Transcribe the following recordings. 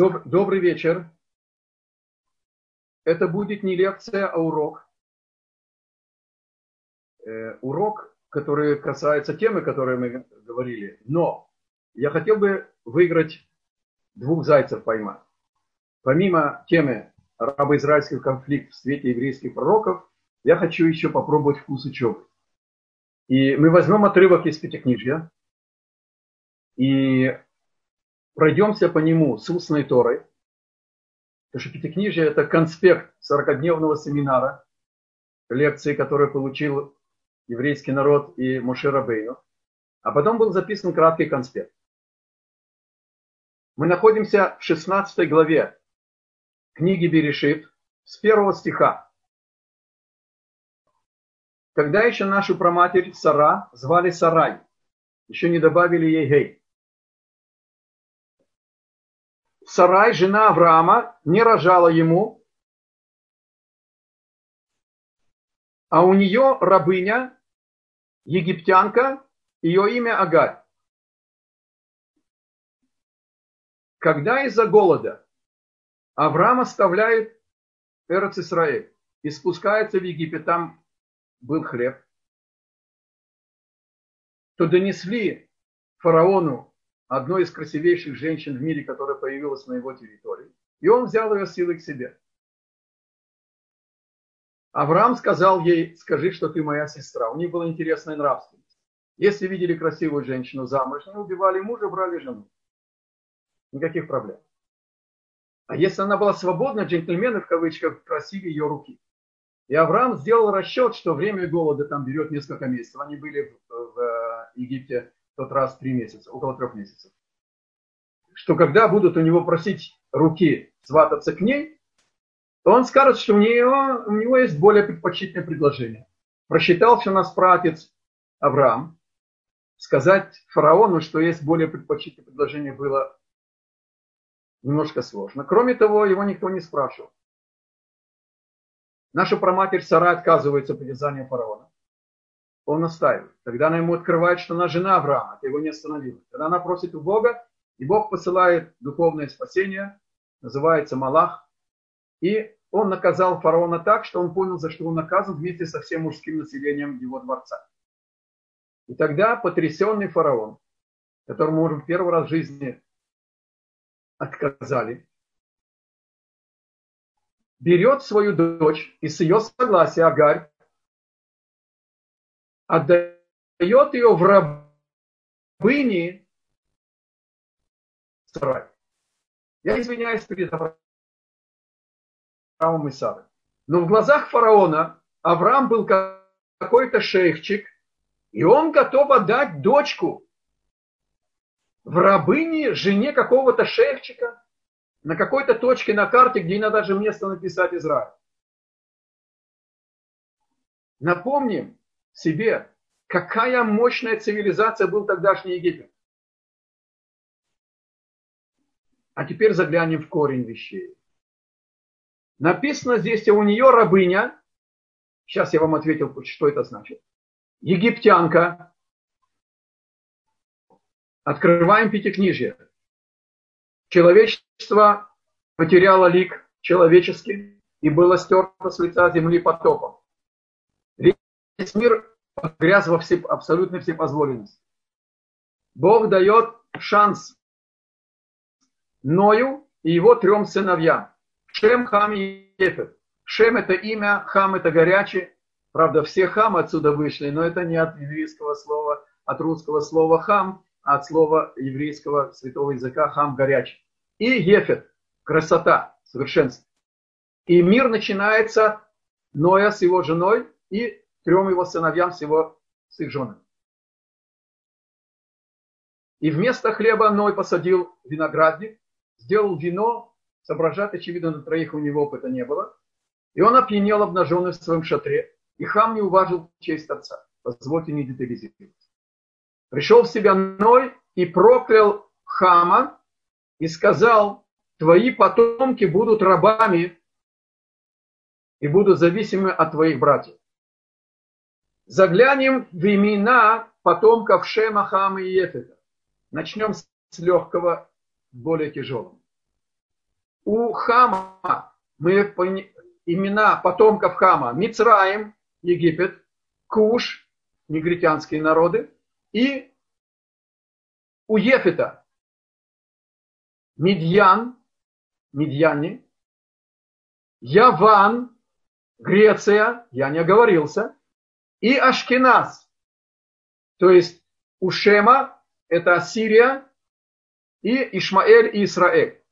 Доб- добрый вечер. Это будет не лекция, а урок. Э, урок, который касается темы, которой мы говорили. Но я хотел бы выиграть двух зайцев поймать. Помимо темы арабо-израильский конфликт в свете еврейских пророков, я хочу еще попробовать вкус учебы. И мы возьмем отрывок из Пятикнижья и пройдемся по нему с устной Торой. Потому что Пятикнижие – это конспект 40-дневного семинара, лекции, которую получил еврейский народ и Моше Рабейну. А потом был записан краткий конспект. Мы находимся в 16 главе книги Берешит с первого стиха. Когда еще нашу проматерь Сара звали Сарай, еще не добавили ей Гей. Сарай, жена Авраама, не рожала ему, а у нее рабыня, египтянка, ее имя Агарь. Когда из-за голода Авраам оставляет Эрец Исраэль и спускается в Египет, там был хлеб, то донесли фараону одной из красивейших женщин в мире, которая появилась на его территории. И он взял ее силой к себе. Авраам сказал ей, скажи, что ты моя сестра. У них была интересная нравственность. Если видели красивую женщину замужнюю, убивали мужа, брали жену. Никаких проблем. А если она была свободна, джентльмены в кавычках просили ее руки. И Авраам сделал расчет, что время голода там берет несколько месяцев. Они были в, в э, Египте тот раз три месяца, около трех месяцев. Что когда будут у него просить руки свататься к ней, то он скажет, что у, нее, у него есть более предпочтительное предложение. Просчитал все нас пратец Авраам. Сказать фараону, что есть более предпочтительное предложение, было немножко сложно. Кроме того, его никто не спрашивал. Наша проматерь Сара отказывается от притязания фараона. Он настаивает. Тогда она ему открывает, что она жена Авраама, это его не остановило. Тогда она просит у Бога, и Бог посылает духовное спасение, называется Малах. И он наказал фараона так, что он понял, за что он наказан вместе со всем мужским населением его дворца. И тогда потрясенный фараон, которому уже первый раз в жизни отказали, берет свою дочь и с ее согласия Агарь отдает ее в рабыни Сарай. Я извиняюсь перед Авраамом и Сарой. Но в глазах фараона Авраам был какой-то шейхчик, и он готов отдать дочку в рабыни жене какого-то шейхчика на какой-то точке на карте, где надо даже место написать Израиль. Напомним себе, какая мощная цивилизация был тогдашний Египет. А теперь заглянем в корень вещей. Написано здесь, у нее рабыня, сейчас я вам ответил, что это значит, египтянка, открываем пятикнижие. Человечество потеряло лик человеческий и было стерто с лица земли потопом. Весь мир погряз во все, абсолютной всепозволенности. Бог дает шанс Ною и его трем сыновьям. Шем, Хам и Ефет. Шем это имя, Хам это горячий. Правда, все Хам отсюда вышли, но это не от еврейского слова, от русского слова Хам, а от слова еврейского святого языка Хам горячий. И Ефет, красота, совершенство. И мир начинается Ноя с его женой и трем его сыновьям с, его, с их женами. И вместо хлеба Ной посадил виноградник, сделал вино, соображать, очевидно, на троих у него опыта не было. И он опьянел обнаженный в своем шатре. И хам не уважил честь отца. Позвольте не детализировать. Пришел в себя Ной и проклял хама и сказал, твои потомки будут рабами и будут зависимы от твоих братьев. Заглянем в имена потомков Шема, Хама и Ефета. Начнем с легкого более тяжелым. у Хама мы имена потомков Хама. Мицраим, Египет, Куш, негритянские народы, и у Ефета Медьян, Медьяне, Яван, Греция, я не оговорился, и Ашкеназ. То есть у Шема это Ассирия и Ишмаэль и Израиль.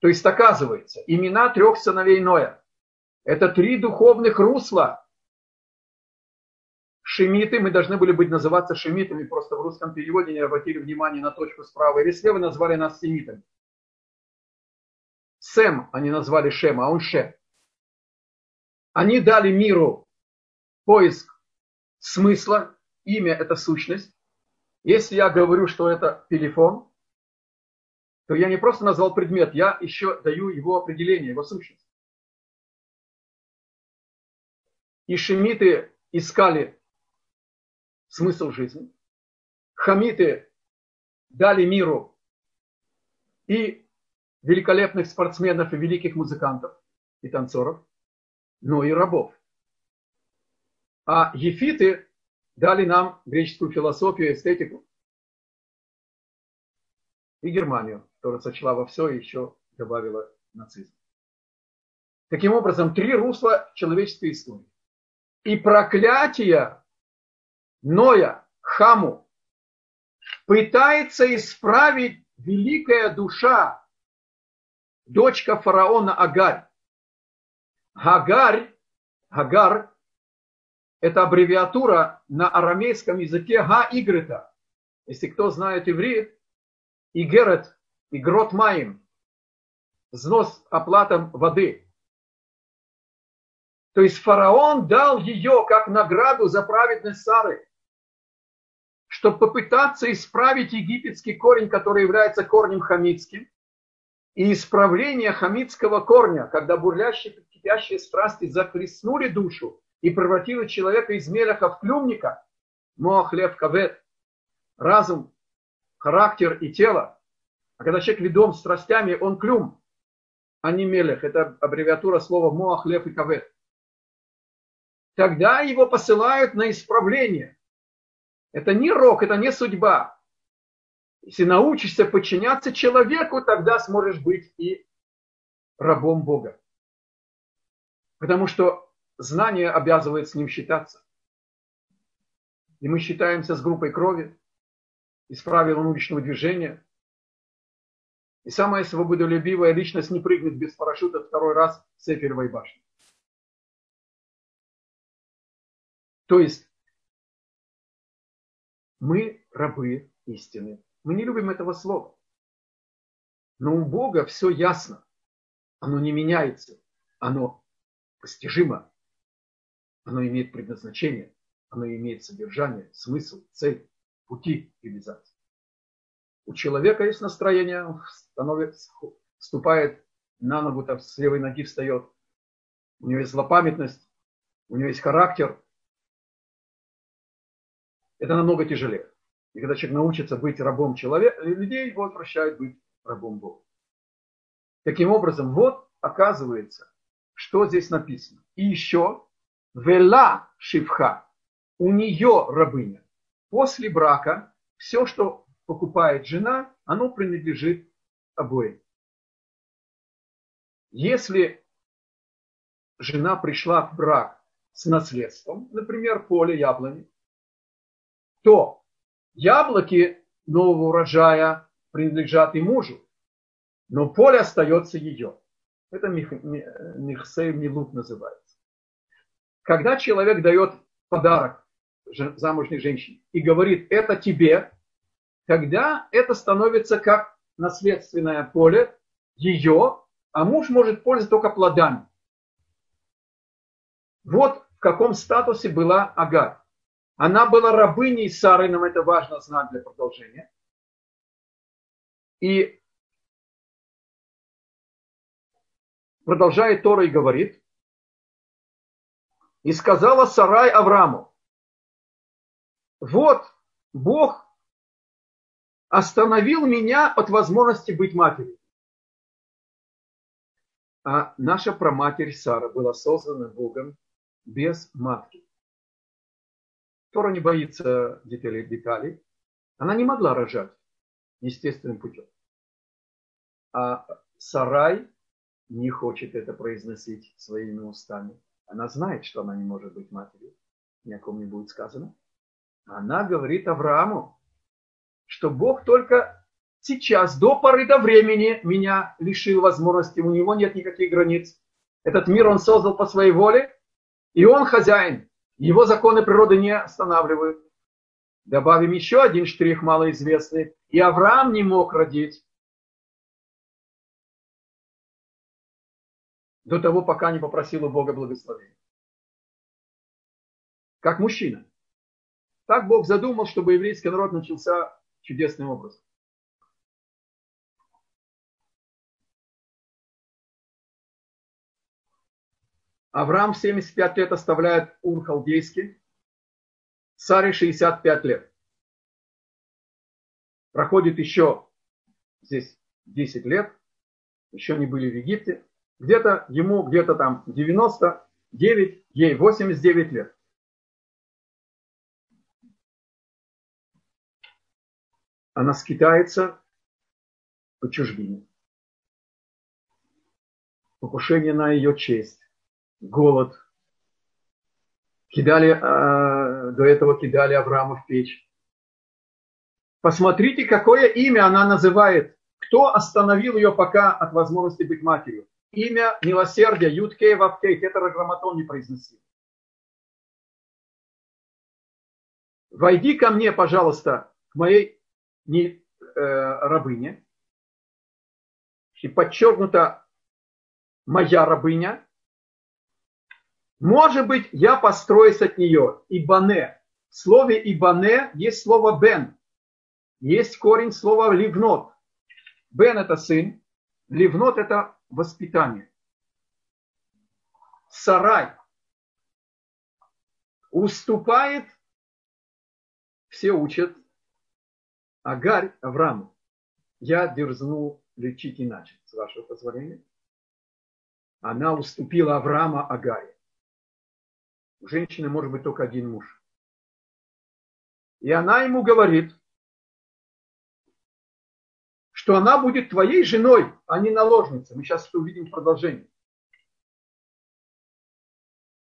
То есть оказывается, имена трех сыновей Ноя. Это три духовных русла. Шемиты, мы должны были быть называться шемитами, просто в русском переводе не обратили внимание на точку справа или слева, назвали нас семитами. Сэм они назвали Шем, а он Ше. Они дали миру поиск смысла, имя это сущность. Если я говорю, что это телефон, то я не просто назвал предмет, я еще даю его определение, его сущность. И шемиты искали смысл жизни. Хамиты дали миру и великолепных спортсменов и великих музыкантов и танцоров, но и рабов. А ефиты дали нам греческую философию, эстетику и Германию, которая сочла во все и еще добавила нацизм. Таким образом, три русла человеческой истории. И проклятие Ноя, Хаму, пытается исправить великая душа дочка фараона Агарь. Гагарь, Гагар – это аббревиатура на арамейском языке Га-Игрета. Если кто знает иврит, Игерет, Игрот Маим, взнос оплатом воды. То есть фараон дал ее как награду за праведность Сары, чтобы попытаться исправить египетский корень, который является корнем хамитским, и исправление хамитского корня, когда бурлящие, кипящие страсти захлестнули душу и превратили человека из мелеха в клюмника, моахлев кавет, разум, характер и тело. А когда человек ведом страстями, он клюм, а не мелех. Это аббревиатура слова моахлев и кавет. Тогда его посылают на исправление. Это не рок, это не судьба. Если научишься подчиняться человеку, тогда сможешь быть и рабом Бога. Потому что знание обязывает с ним считаться. И мы считаемся с группой крови, из правил уличного движения. И самая свободолюбивая личность не прыгнет без парашюта второй раз с Эфиревой башни. То есть мы рабы истины. Мы не любим этого слова. Но у Бога все ясно. Оно не меняется. Оно постижимо. Оно имеет предназначение. Оно имеет содержание, смысл, цель, пути реализации. У человека есть настроение, он становится, вступает на ногу, так, с левой ноги встает. У него есть злопамятность, у него есть характер. Это намного тяжелее. И когда человек научится быть рабом человека, людей его возвращают быть рабом Бога. Таким образом, вот оказывается, что здесь написано. И еще вела шивха, у нее рабыня. После брака все, что покупает жена, оно принадлежит обоим. Если жена пришла в брак с наследством, например, поле яблони, то Яблоки нового урожая принадлежат и мужу, но поле остается ее. Это михсей милут называется. Когда человек дает подарок замужней женщине и говорит, это тебе, тогда это становится как наследственное поле ее, а муж может пользоваться только плодами. Вот в каком статусе была Агарь. Она была рабыней Сары, нам это важно знать для продолжения. И продолжает Тора и говорит, и сказала Сарай Аврааму, вот Бог остановил меня от возможности быть матерью. А наша праматерь Сара была создана Богом без матки. Тора не боится деталей, деталей. Она не могла рожать естественным путем. А Сарай не хочет это произносить своими устами. Она знает, что она не может быть матерью. Ни о ком не будет сказано. Она говорит Аврааму, что Бог только сейчас, до поры до времени, меня лишил возможности. У него нет никаких границ. Этот мир он создал по своей воле, и он хозяин. Его законы природы не останавливают. Добавим еще один штрих малоизвестный. И Авраам не мог родить до того, пока не попросил у Бога благословения. Как мужчина. Так Бог задумал, чтобы еврейский народ начался чудесным образом. Авраам 75 лет оставляет Ур Халдейский, Саре 65 лет. Проходит еще здесь 10 лет, еще не были в Египте. Где-то ему, где-то там 99, ей 89 лет. Она скитается по чужбине. Покушение на ее честь голод. Кидали, э, до этого кидали Авраама в печь. Посмотрите, какое имя она называет. Кто остановил ее пока от возможности быть матерью? Имя милосердия, Юткей Вавкей, тетраграмматон не произносил. Войди ко мне, пожалуйста, к моей не, э, рабыне. И подчеркнуто моя рабыня. Может быть, я построюсь от нее. Ибане. В слове ибане есть слово бен. Есть корень слова ливнот. Бен это сын. Ливнот это воспитание. Сарай уступает, все учат, Агарь Аврааму. Я дерзнул лечить иначе, с вашего позволения. Она уступила Авраама Агаре. У женщины может быть только один муж. И она ему говорит, что она будет твоей женой, а не наложницей. Мы сейчас увидим продолжение.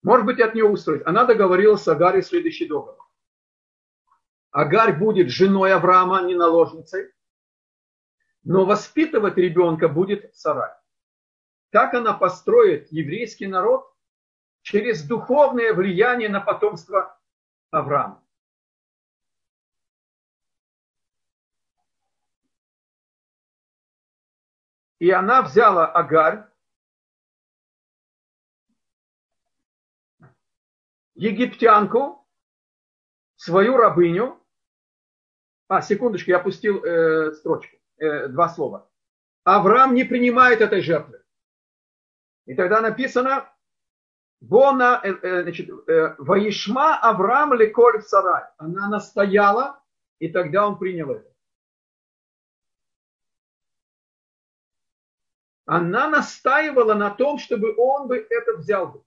Может быть, от нее устроить. Она договорилась с Агарой следующий договор. Агарь будет женой Авраама, а не наложницей, но воспитывать ребенка будет Сарай. Так она построит еврейский народ через духовное влияние на потомство Авраама. И она взяла Агарь, египтянку, свою рабыню. А, секундочку, я опустил э, строчку, э, два слова. Авраам не принимает этой жертвы. И тогда написано, Бона, э, э, значит, э, Ваишма Авраам леколь сарай. Она настояла, и тогда он принял это. Она настаивала на том, чтобы он бы это взял.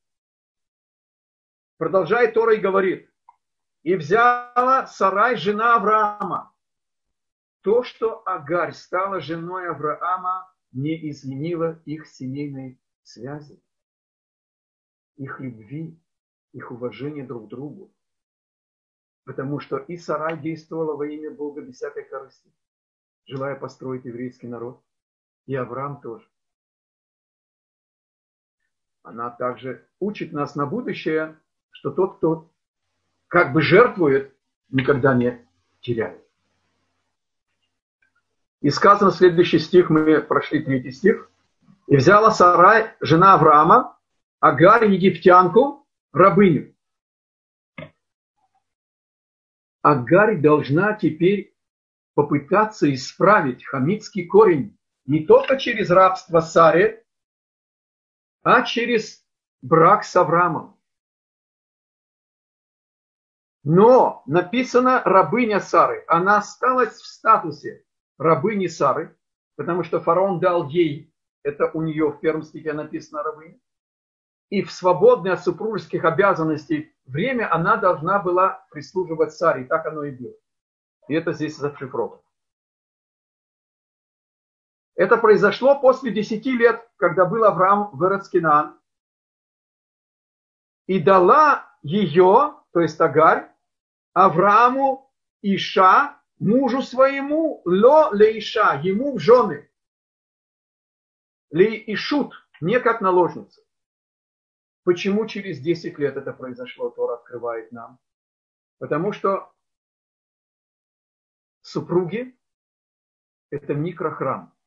Продолжает Тора и говорит. И взяла Сарай, жена Авраама. То, что Агарь стала женой Авраама, не изменило их семейной связи их любви, их уважения друг к другу. Потому что и Сарай действовала во имя Бога без всякой корысти, желая построить еврейский народ. И Авраам тоже. Она также учит нас на будущее, что тот, кто как бы жертвует, никогда не теряет. И сказано следующий стих, мы прошли третий стих. И взяла Сарай, жена Авраама, Агарь египтянку, рабыню. Агарь должна теперь попытаться исправить хамитский корень не только через рабство Саре, а через брак с Авраамом. Но написано рабыня Сары. Она осталась в статусе рабыни Сары, потому что фараон дал ей это у нее в первом стихе написано рабыня. И в свободное от супружеских обязанностей время она должна была прислуживать царю. И так оно и было. И это здесь зашифровано. Это произошло после десяти лет, когда был Авраам в Эрцкинан. И дала ее, то есть Агарь, Аврааму Иша, мужу своему, ло лейша, ему в жены. Ли Ишут, не как наложница. Почему через 10 лет это произошло, Тор открывает нам? Потому что супруги – это микрохрам.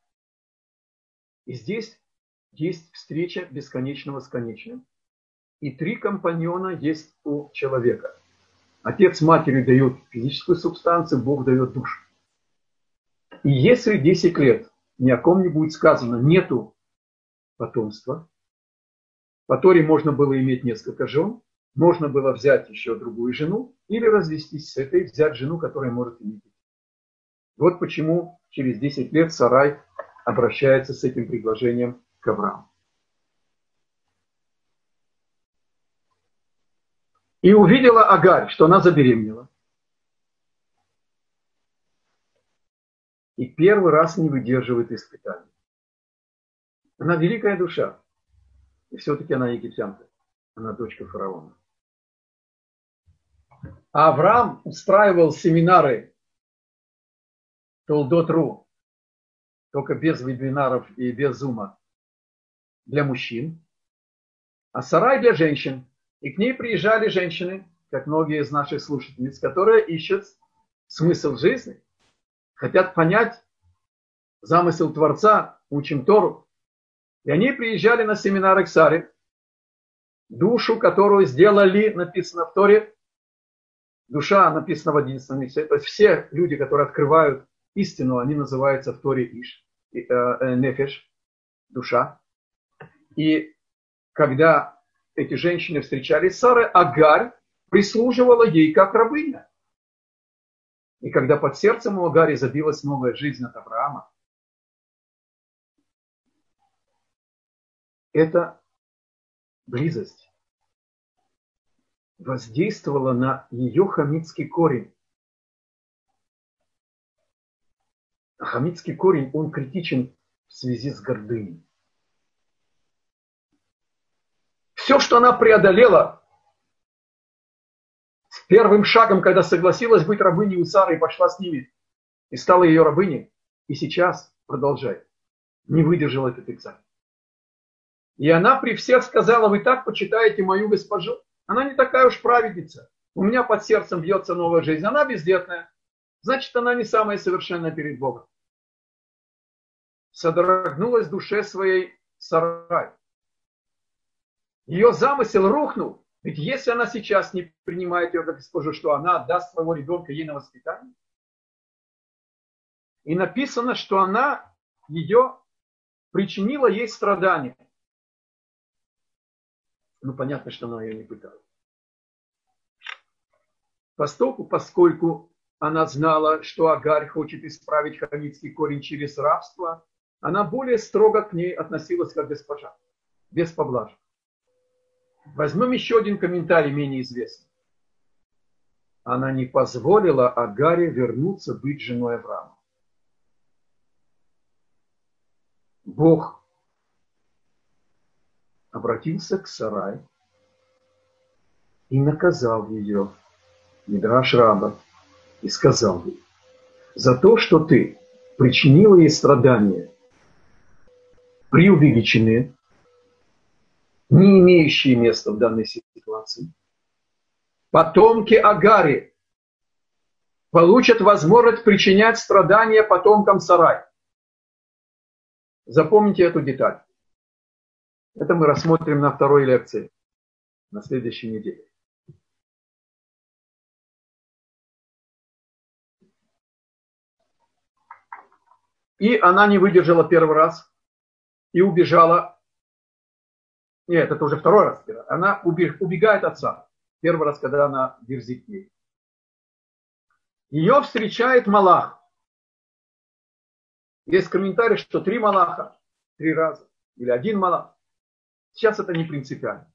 И здесь есть встреча бесконечного с конечным. И три компаньона есть у человека. Отец матери дает физическую субстанцию, Бог дает душу. И если 10 лет ни о ком не будет сказано, нету потомства, по Торе можно было иметь несколько жен, можно было взять еще другую жену или развестись с этой, взять жену, которая может иметь. Вот почему через 10 лет Сарай обращается с этим предложением к Аврааму. И увидела Агарь, что она забеременела. И первый раз не выдерживает испытаний. Она великая душа. И все-таки она египтянка. Она дочка фараона. А Авраам устраивал семинары Толдот.ру, только без вебинаров и без зума, для мужчин, а сарай для женщин. И к ней приезжали женщины, как многие из наших слушательниц, которые ищут смысл жизни, хотят понять замысел Творца, учим Тору. И они приезжали на семинары к Саре, душу, которую сделали, написано в Торе, душа написана в 11 стихе, то есть все люди, которые открывают истину, они называются в Торе Иш, э, э, Нефеш, душа. И когда эти женщины встречались с Сарой, Агарь прислуживала ей как рабыня. И когда под сердцем у Агари забилась новая жизнь от Авраама, эта близость воздействовала на ее хамитский корень. Хамитский корень, он критичен в связи с гордыней. Все, что она преодолела с первым шагом, когда согласилась быть рабыней у цара и пошла с ними, и стала ее рабыней, и сейчас продолжает, не выдержала этот экзамен. И она при всех сказала, вы так почитаете мою госпожу. Она не такая уж праведница. У меня под сердцем бьется новая жизнь. Она бездетная. Значит, она не самая совершенная перед Богом. Содрогнулась душе своей сарай. Ее замысел рухнул. Ведь если она сейчас не принимает ее как госпожу, что она отдаст своего ребенка ей на воспитание? И написано, что она ее причинила ей страдания. Ну, понятно, что она ее не пытала. Постоку, поскольку она знала, что Агарь хочет исправить хамитский корень через рабство, она более строго к ней относилась как госпожа, без поблажек. Возьмем еще один комментарий, менее известный. Она не позволила Агаре вернуться быть женой Авраама. Бог обратился к Сарай и наказал ее, Мидраш Раба, и сказал ей, за то, что ты причинила ей страдания, преувеличенные, не имеющие места в данной ситуации, потомки Агари получат возможность причинять страдания потомкам Сарай. Запомните эту деталь. Это мы рассмотрим на второй лекции, на следующей неделе. И она не выдержала первый раз и убежала. Нет, это уже второй раз. Она убегает от отца. Первый раз, когда она дерзит ей. Ее встречает Малах. Есть комментарий, что три Малаха, три раза. или один малах. Сейчас это не принципиально.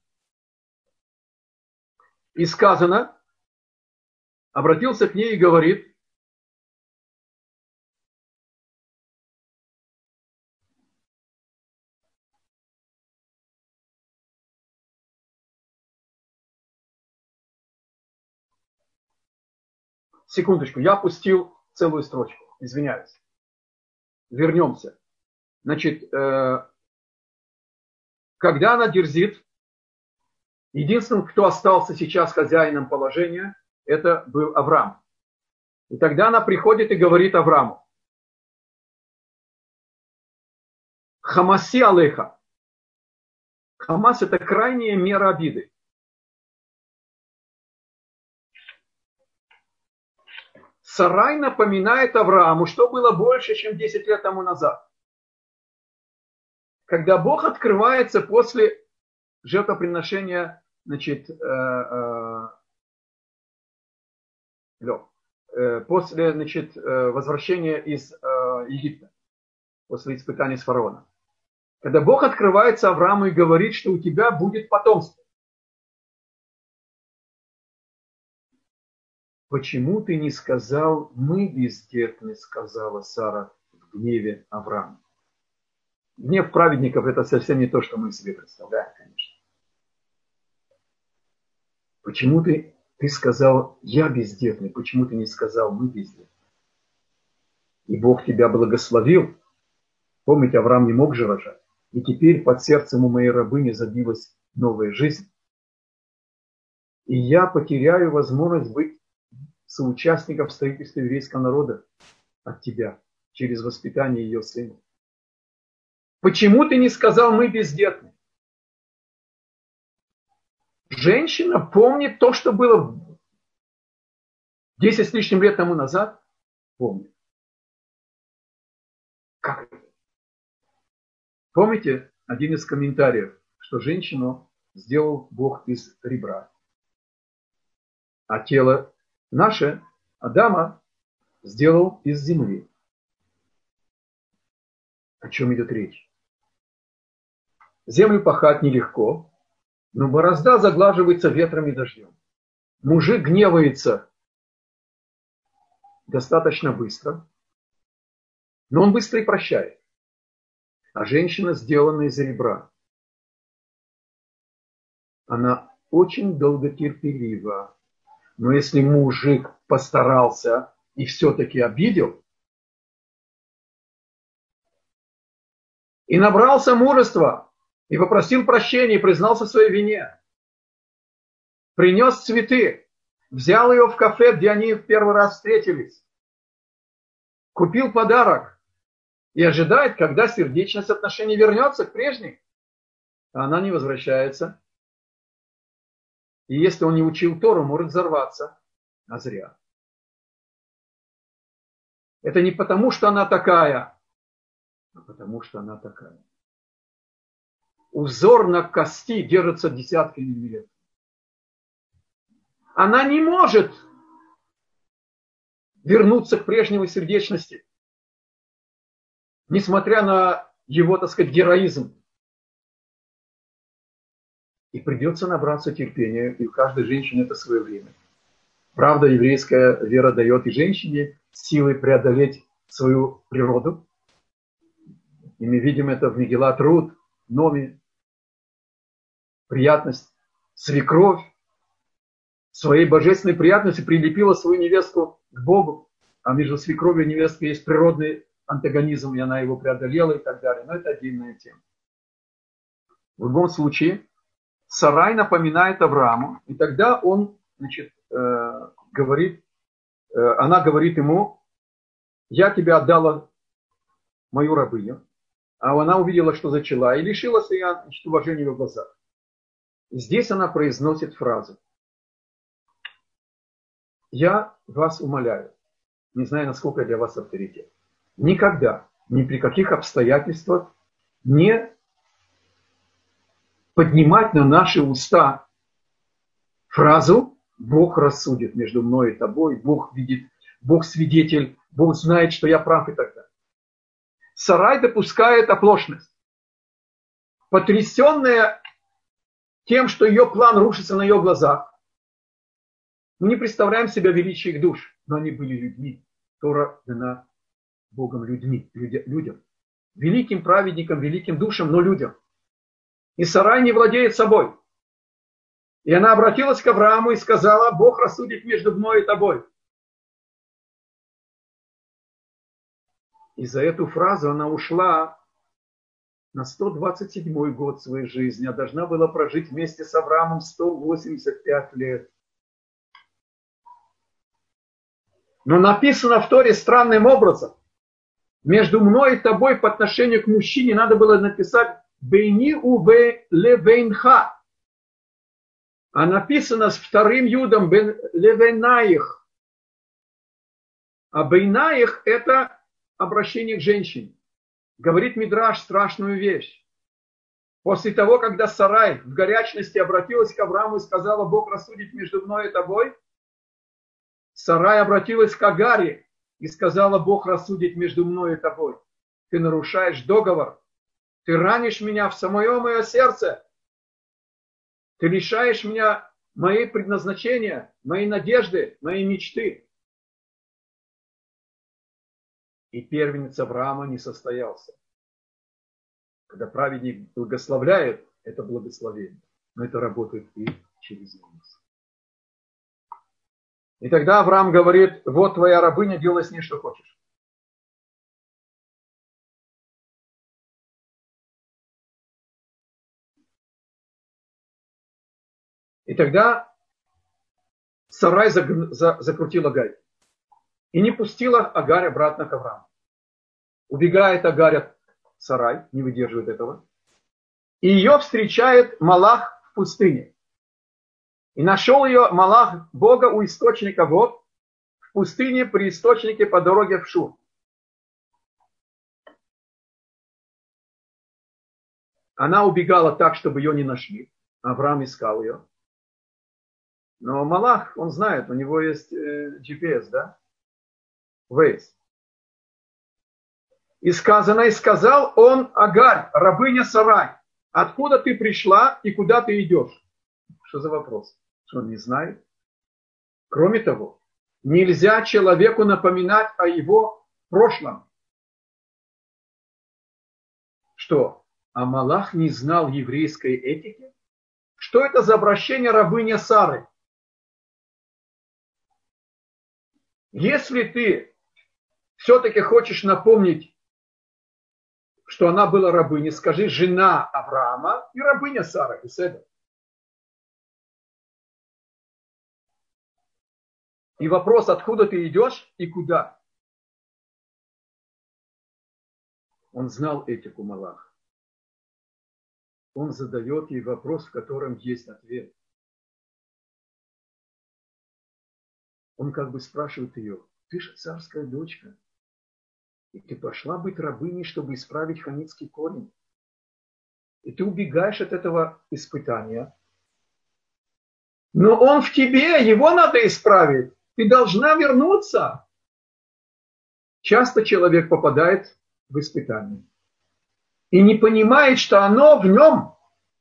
И сказано, обратился к ней и говорит, Секундочку, я опустил целую строчку, извиняюсь. Вернемся. Значит, э, когда она дерзит, единственным, кто остался сейчас хозяином положения, это был Авраам. И тогда она приходит и говорит Аврааму, Хамаси Алеха. Хамас это крайняя мера обиды. Сарай напоминает Аврааму, что было больше, чем 10 лет тому назад. Когда Бог открывается после жертвоприношения, значит, э, э, э, после значит, э, возвращения из э, Египта, после испытаний с фараоном. Когда Бог открывается Аврааму и говорит, что у тебя будет потомство. Почему ты не сказал, мы бездетны, сказала Сара в гневе Авраама. Гнев праведников это совсем не то, что мы себе представляем, конечно. Почему ты, ты сказал, я бездетный, почему ты не сказал, мы бездетны? И Бог тебя благословил. Помните, Авраам не мог же рожать. И теперь под сердцем у моей рабыни забилась новая жизнь. И я потеряю возможность быть соучастников строительства еврейского народа от тебя через воспитание ее сына. Почему ты не сказал, мы бездетны? Женщина помнит то, что было 10 с лишним лет тому назад. Помнит. Как это? Помните один из комментариев, что женщину сделал Бог из ребра, а тело наше Адама сделал из земли. О чем идет речь? Землю пахать нелегко, но борозда заглаживается ветром и дождем. Мужик гневается достаточно быстро, но он быстро и прощает. А женщина сделана из ребра. Она очень долготерпелива, но если мужик постарался и все-таки обидел, и набрался мужества, и попросил прощения, и признался в своей вине, принес цветы, взял ее в кафе, где они в первый раз встретились, купил подарок и ожидает, когда сердечность отношений вернется к прежней. А она не возвращается. И если он не учил Тору, может взорваться. А зря. Это не потому, что она такая, а потому, что она такая. Узор на кости держится десятками лет. Она не может вернуться к прежней сердечности, несмотря на его, так сказать, героизм. И придется набраться терпения, и у каждой женщины это свое время. Правда, еврейская вера дает и женщине силы преодолеть свою природу. И мы видим это в Мегилат Руд, Номи. Приятность, свекровь своей божественной приятности прилепила свою невестку к Богу. А между свекровью и невесткой есть природный антагонизм, и она его преодолела и так далее. Но это отдельная тема. В любом случае, Сарай напоминает Аврааму, и тогда он значит, э, говорит, э, она говорит ему, я тебя отдала мою рабыню, а она увидела, что зачала, и лишилась ее значит, уважения в глазах. Здесь она произносит фразу. Я вас умоляю, не знаю, насколько я для вас авторитет, никогда, ни при каких обстоятельствах не поднимать на наши уста фразу «Бог рассудит между мной и тобой», «Бог видит», «Бог свидетель», «Бог знает, что я прав» и так далее. Сарай допускает оплошность. потрясенная тем, что ее план рушится на ее глазах. Мы не представляем себя величие их душ, но они были людьми. Тора дана Богом людьми, людям. Великим праведникам, великим душам, но людям. И Сарай не владеет собой. И она обратилась к Аврааму и сказала, Бог рассудит между мной и тобой. И за эту фразу она ушла на 127 год своей жизни, а должна была прожить вместе с Авраамом 185 лет. Но написано в Торе странным образом. Между мной и тобой по отношению к мужчине надо было написать «Бейни уве левейнха». А написано с вторым юдом «Левенаих». А «Бейнаих» – это обращение к женщине. Говорит Мидраш страшную вещь. После того, когда Сарай в горячности обратилась к Аврааму и сказала, Бог рассудит между мной и тобой – Сарай обратилась к Агаре и сказала, Бог рассудит между мной и тобой. Ты нарушаешь договор. Ты ранишь меня в самое мое сердце. Ты лишаешь меня моей предназначения, моей надежды, моей мечты. И первенец Авраама не состоялся. Когда праведник благословляет, это благословение. Но это работает и через нас. И тогда Авраам говорит, вот твоя рабыня, делай с ней что хочешь. И тогда Сарай закрутила Агарь. И не пустила Агарь обратно к Аврааму. Убегает Агарь от Сарай, не выдерживает этого. И ее встречает Малах в пустыне. И нашел ее Малах Бога у источника вод в пустыне при источнике по дороге в Шур. Она убегала так, чтобы ее не нашли. Авраам искал ее. Но Малах, он знает, у него есть э, GPS, да? Waze. И сказано, и сказал он Агарь, рабыня Сарай, откуда ты пришла и куда ты идешь? Что за вопрос? что он не знает. Кроме того, нельзя человеку напоминать о его прошлом. Что? А Малах не знал еврейской этики? Что это за обращение рабыня Сары? Если ты все-таки хочешь напомнить, что она была рабыней, скажи жена Авраама и рабыня Сара. И И вопрос, откуда ты идешь и куда. Он знал этику Малах. Он задает ей вопрос, в котором есть ответ. Он как бы спрашивает ее, ты же царская дочка, и ты пошла быть рабыней, чтобы исправить хамитский корень. И ты убегаешь от этого испытания. Но он в тебе, его надо исправить. Ты должна вернуться. Часто человек попадает в испытание и не понимает, что оно в нем,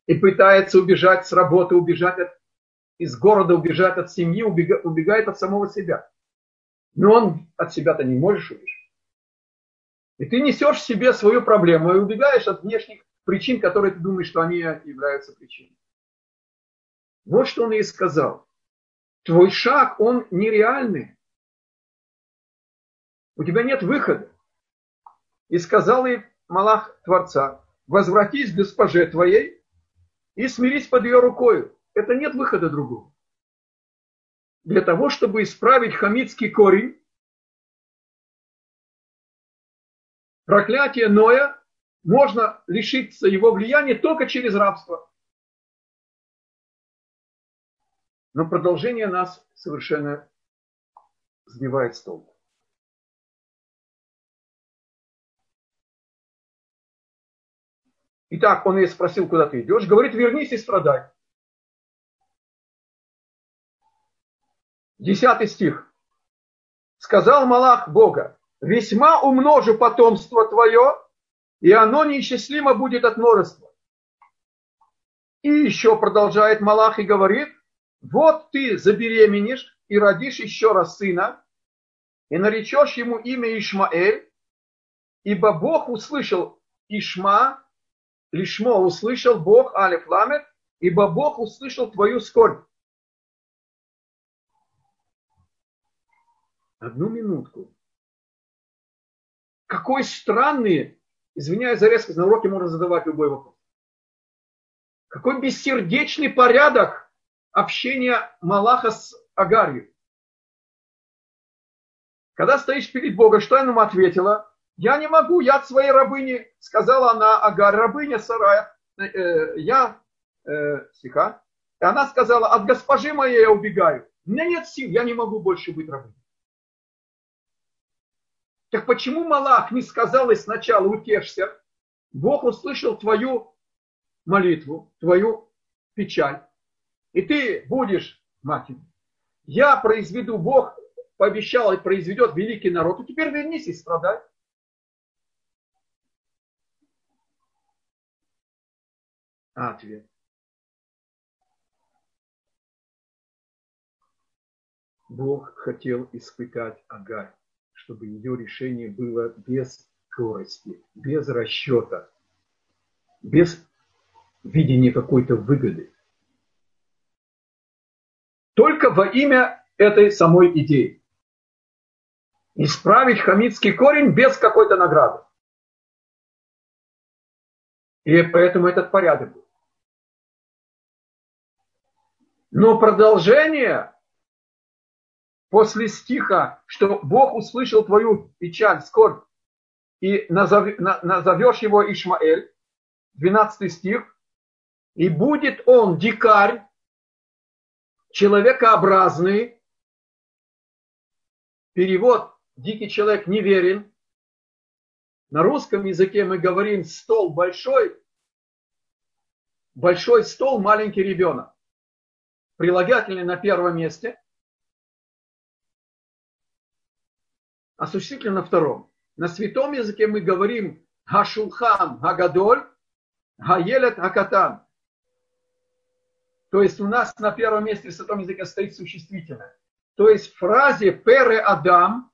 и пытается убежать с работы, убежать от, из города, убежать от семьи, убега, убегает от самого себя. Но он от себя-то не можешь убежать. И ты несешь в себе свою проблему и убегаешь от внешних причин, которые ты думаешь, что они являются причиной. Вот что он ей сказал. Твой шаг, он нереальный. У тебя нет выхода. И сказал ей Малах Творца, возвратись к госпоже твоей и смирись под ее рукою. Это нет выхода другого. Для того, чтобы исправить хамитский корень, проклятие Ноя, можно лишиться его влияния только через рабство. Но продолжение нас совершенно сбивает с толку. Итак, он ей спросил, куда ты идешь. Говорит, вернись и страдай. Десятый стих. Сказал Малах Бога, весьма умножу потомство твое, и оно неисчислимо будет от множества. И еще продолжает Малах и говорит, вот ты забеременешь и родишь еще раз сына, и наречешь ему имя Ишмаэль, ибо Бог услышал Ишма, Лишмо услышал Бог, Алиф Ламет, ибо Бог услышал твою скорбь. Одну минутку. Какой странный, извиняюсь за резкость, на уроке можно задавать любой вопрос. Какой бессердечный порядок общения Малаха с Агарью. Когда стоишь перед Богом, что она ему ответила? Я не могу, я от своей рабыни, сказала она Агарь, рабыня Сарая, э, я, э, стиха, и она сказала, от госпожи моей я убегаю. У меня нет сил, я не могу больше быть рабыней. Так почему Малах не сказал сначала утешься? Бог услышал твою молитву, твою печаль. И ты будешь матерью. Я произведу, Бог пообещал и произведет великий народ. И теперь вернись и страдай. Ответ. Бог хотел испытать Агарь чтобы ее решение было без скорости, без расчета, без видения какой-то выгоды. Только во имя этой самой идеи. Исправить хамитский корень без какой-то награды. И поэтому этот порядок был. Но продолжение после стиха, что Бог услышал твою печаль, скорбь, и назов, назовешь его Ишмаэль, 12 стих, и будет он дикарь, человекообразный, перевод «дикий человек неверен», на русском языке мы говорим «стол большой», большой стол, маленький ребенок. Прилагательный на первом месте – осуществительно на втором. На святом языке мы говорим Хашулхан Хагадоль, Хаелет Хакатан. То есть у нас на первом месте в святом языке стоит существительное. То есть в фразе Пере Адам,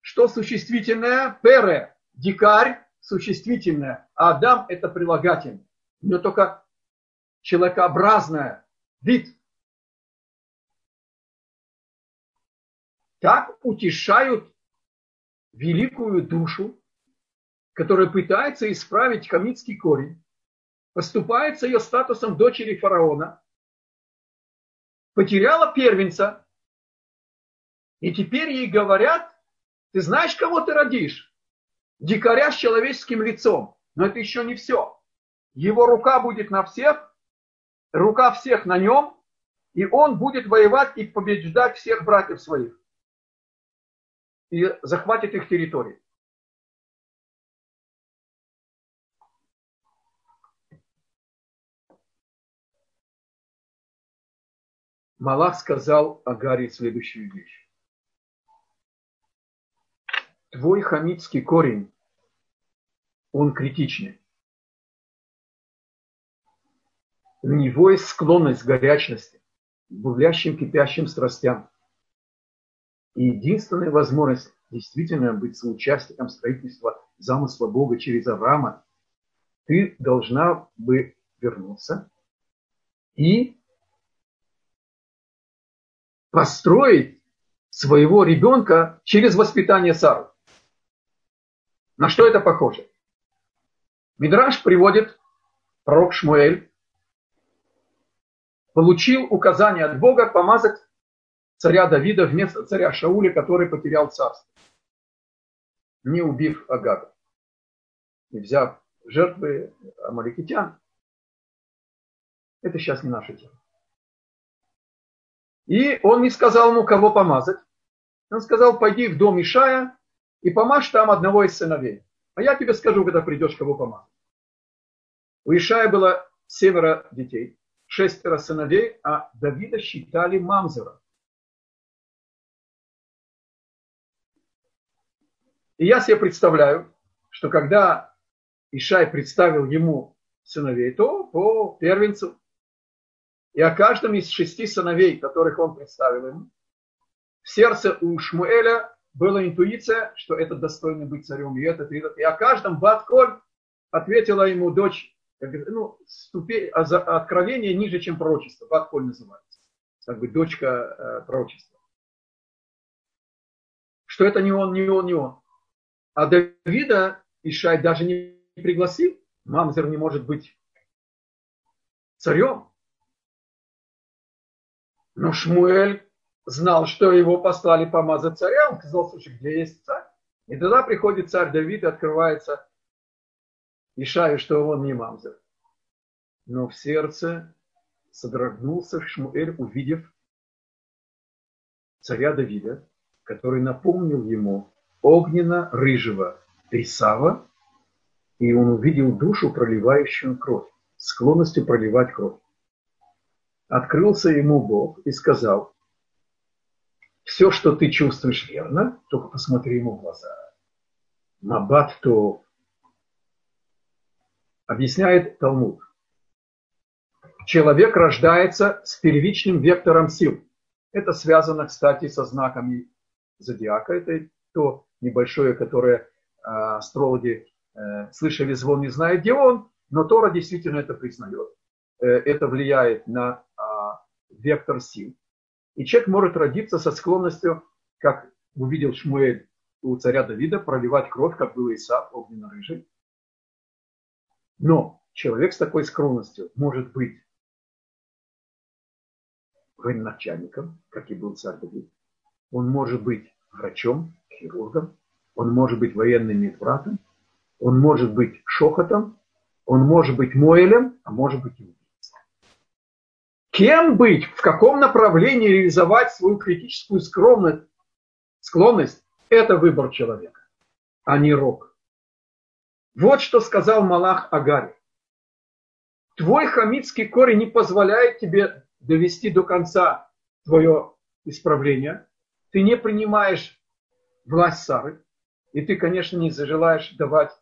что существительное? Пере, дикарь, существительное. А Адам это прилагательное. У него только человекообразное, вид. Так утешают великую душу, которая пытается исправить хамитский корень, поступает с ее статусом дочери фараона, потеряла первенца, и теперь ей говорят, ты знаешь, кого ты родишь? Дикаря с человеческим лицом. Но это еще не все. Его рука будет на всех, рука всех на нем, и он будет воевать и побеждать всех братьев своих и захватит их территории. Малах сказал Агаре следующую вещь. Твой хамитский корень, он критичный. У него есть склонность к горячности, к бурлящим, кипящим страстям. И единственная возможность действительно быть соучастником строительства замысла Бога через Авраама, ты должна бы вернуться и построить своего ребенка через воспитание Сары. На что это похоже? Мидраш приводит пророк Шмуэль, получил указание от Бога помазать царя Давида вместо царя Шауля, который потерял царство, не убив Агага и взяв жертвы амаликитян. Это сейчас не наша тема. И он не сказал ему, кого помазать. Он сказал, пойди в дом Ишая и помажь там одного из сыновей. А я тебе скажу, когда придешь, кого помазать. У Ишая было семеро детей, шестеро сыновей, а Давида считали мамзера. И я себе представляю, что когда Ишай представил ему сыновей, то по первенцу. И о каждом из шести сыновей, которых он представил ему, в сердце у Шмуэля была интуиция, что этот достойный быть царем, и этот, и этот. И о каждом Батколь ответила ему дочь, ну, ступень, а откровение ниже, чем пророчество. Батколь называется. Как бы дочка э, пророчества. Что это не он, не он, не он. А Давида Ишай даже не пригласил. Мамзер не может быть царем. Но Шмуэль знал, что его послали помазать царя. Он сказал, слушай, где есть царь? И тогда приходит царь Давид и открывается Ишаю, что он не Мамзер. Но в сердце содрогнулся Шмуэль, увидев царя Давида, который напомнил ему огненно-рыжего Исава, и он увидел душу, проливающую кровь, склонностью проливать кровь. Открылся ему Бог и сказал, все, что ты чувствуешь верно, только посмотри ему в глаза. Мабат то объясняет Талмуд. Человек рождается с первичным вектором сил. Это связано, кстати, со знаками зодиака. Это то небольшое, которое астрологи э, слышали звон, не знают, где он, но Тора действительно это признает. Э, это влияет на э, вектор сил. И человек может родиться со склонностью, как увидел Шмуэль у царя Давида, проливать кровь, как был Исаак, огненно-рыжий. Но человек с такой склонностью может быть военачальником, как и был царь Давид. Он может быть врачом, хирургом, он может быть военным медбратом, он может быть шохотом, он может быть моэлем, а может быть и Кем быть, в каком направлении реализовать свою критическую скромность, склонность, это выбор человека, а не рок. Вот что сказал Малах Агари. Твой хамитский корень не позволяет тебе довести до конца твое исправление. Ты не принимаешь власть Сары. И ты, конечно, не зажелаешь давать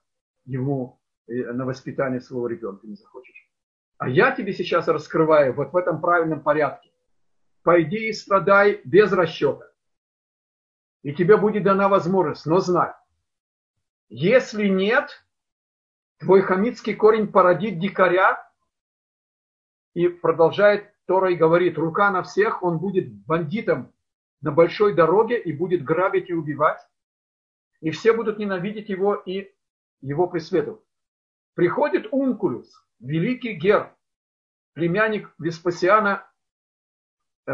ему э, на воспитание своего ребенка, не захочешь. А я тебе сейчас раскрываю вот в этом правильном порядке. Пойди и страдай без расчета. И тебе будет дана возможность. Но знай, если нет, твой хамитский корень породит дикаря и продолжает Тора и говорит, рука на всех, он будет бандитом на большой дороге и будет грабить и убивать. И все будут ненавидеть его и его преследовать. Приходит Ункулюс, великий гер, племянник Веспасиана, э,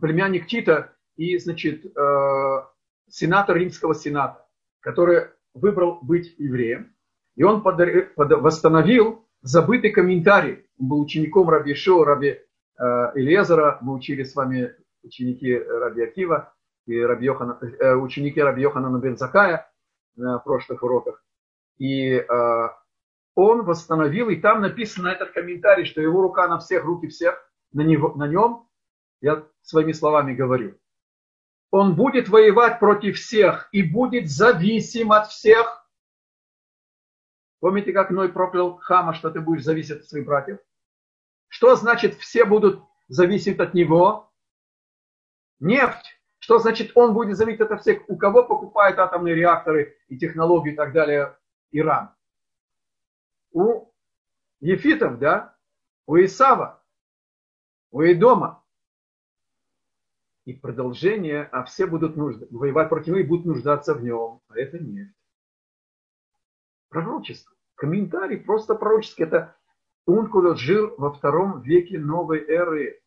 племянник Тита и, значит, э, сенатор Римского сената, который выбрал быть евреем. И он восстановил забытый комментарий. Он был учеником Раби Шо, Раби э. Мы учили с вами ученики Раби Акива и Раби Йохана, ученики Раби Йохана Бензакая на прошлых уроках. И он восстановил, и там написано этот комментарий, что его рука на всех, руки всех, на, него, на нем, я своими словами говорю, он будет воевать против всех и будет зависим от всех. Помните, как Ной проклял Хама, что ты будешь зависеть от своих братьев? Что значит все будут зависеть от него? Нефть. Что значит он будет зависеть от всех? У кого покупают атомные реакторы и технологии и так далее? Иран у Ефитов, да, у Исава, у Идома. И продолжение, а все будут нужды, воевать против него и будут нуждаться в нем. А это нет. Пророчество. Комментарий просто пророческий. Это Ункулот жил во втором веке новой эры.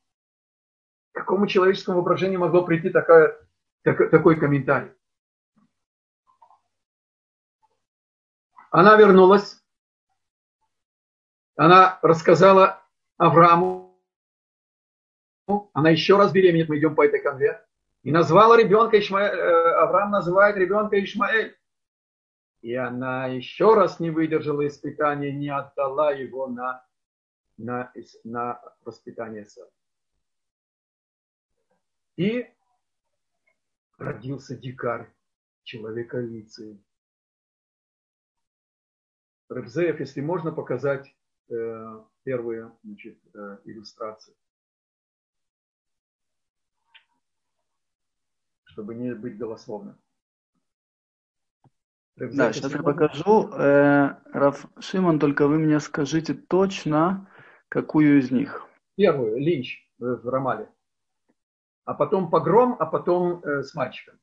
Какому человеческому воображению могло прийти такая, так, такой комментарий? Она вернулась она рассказала Аврааму, она еще раз беременеет, мы идем по этой конве, и назвала ребенка Ишмаэль, Авраам называет ребенка Ишмаэль. И она еще раз не выдержала испытания, не отдала его на, на, на воспитание сына. И родился дикарь, человека лицей. Рыбзеев, если можно показать э, первые значит, э, иллюстрации. Чтобы не быть голословным. Да, сейчас я покажу. Э, Раф Шимон, только вы мне скажите точно, какую из них. Первую, Линч в Рамале. А потом погром, а потом э, с мальчиком.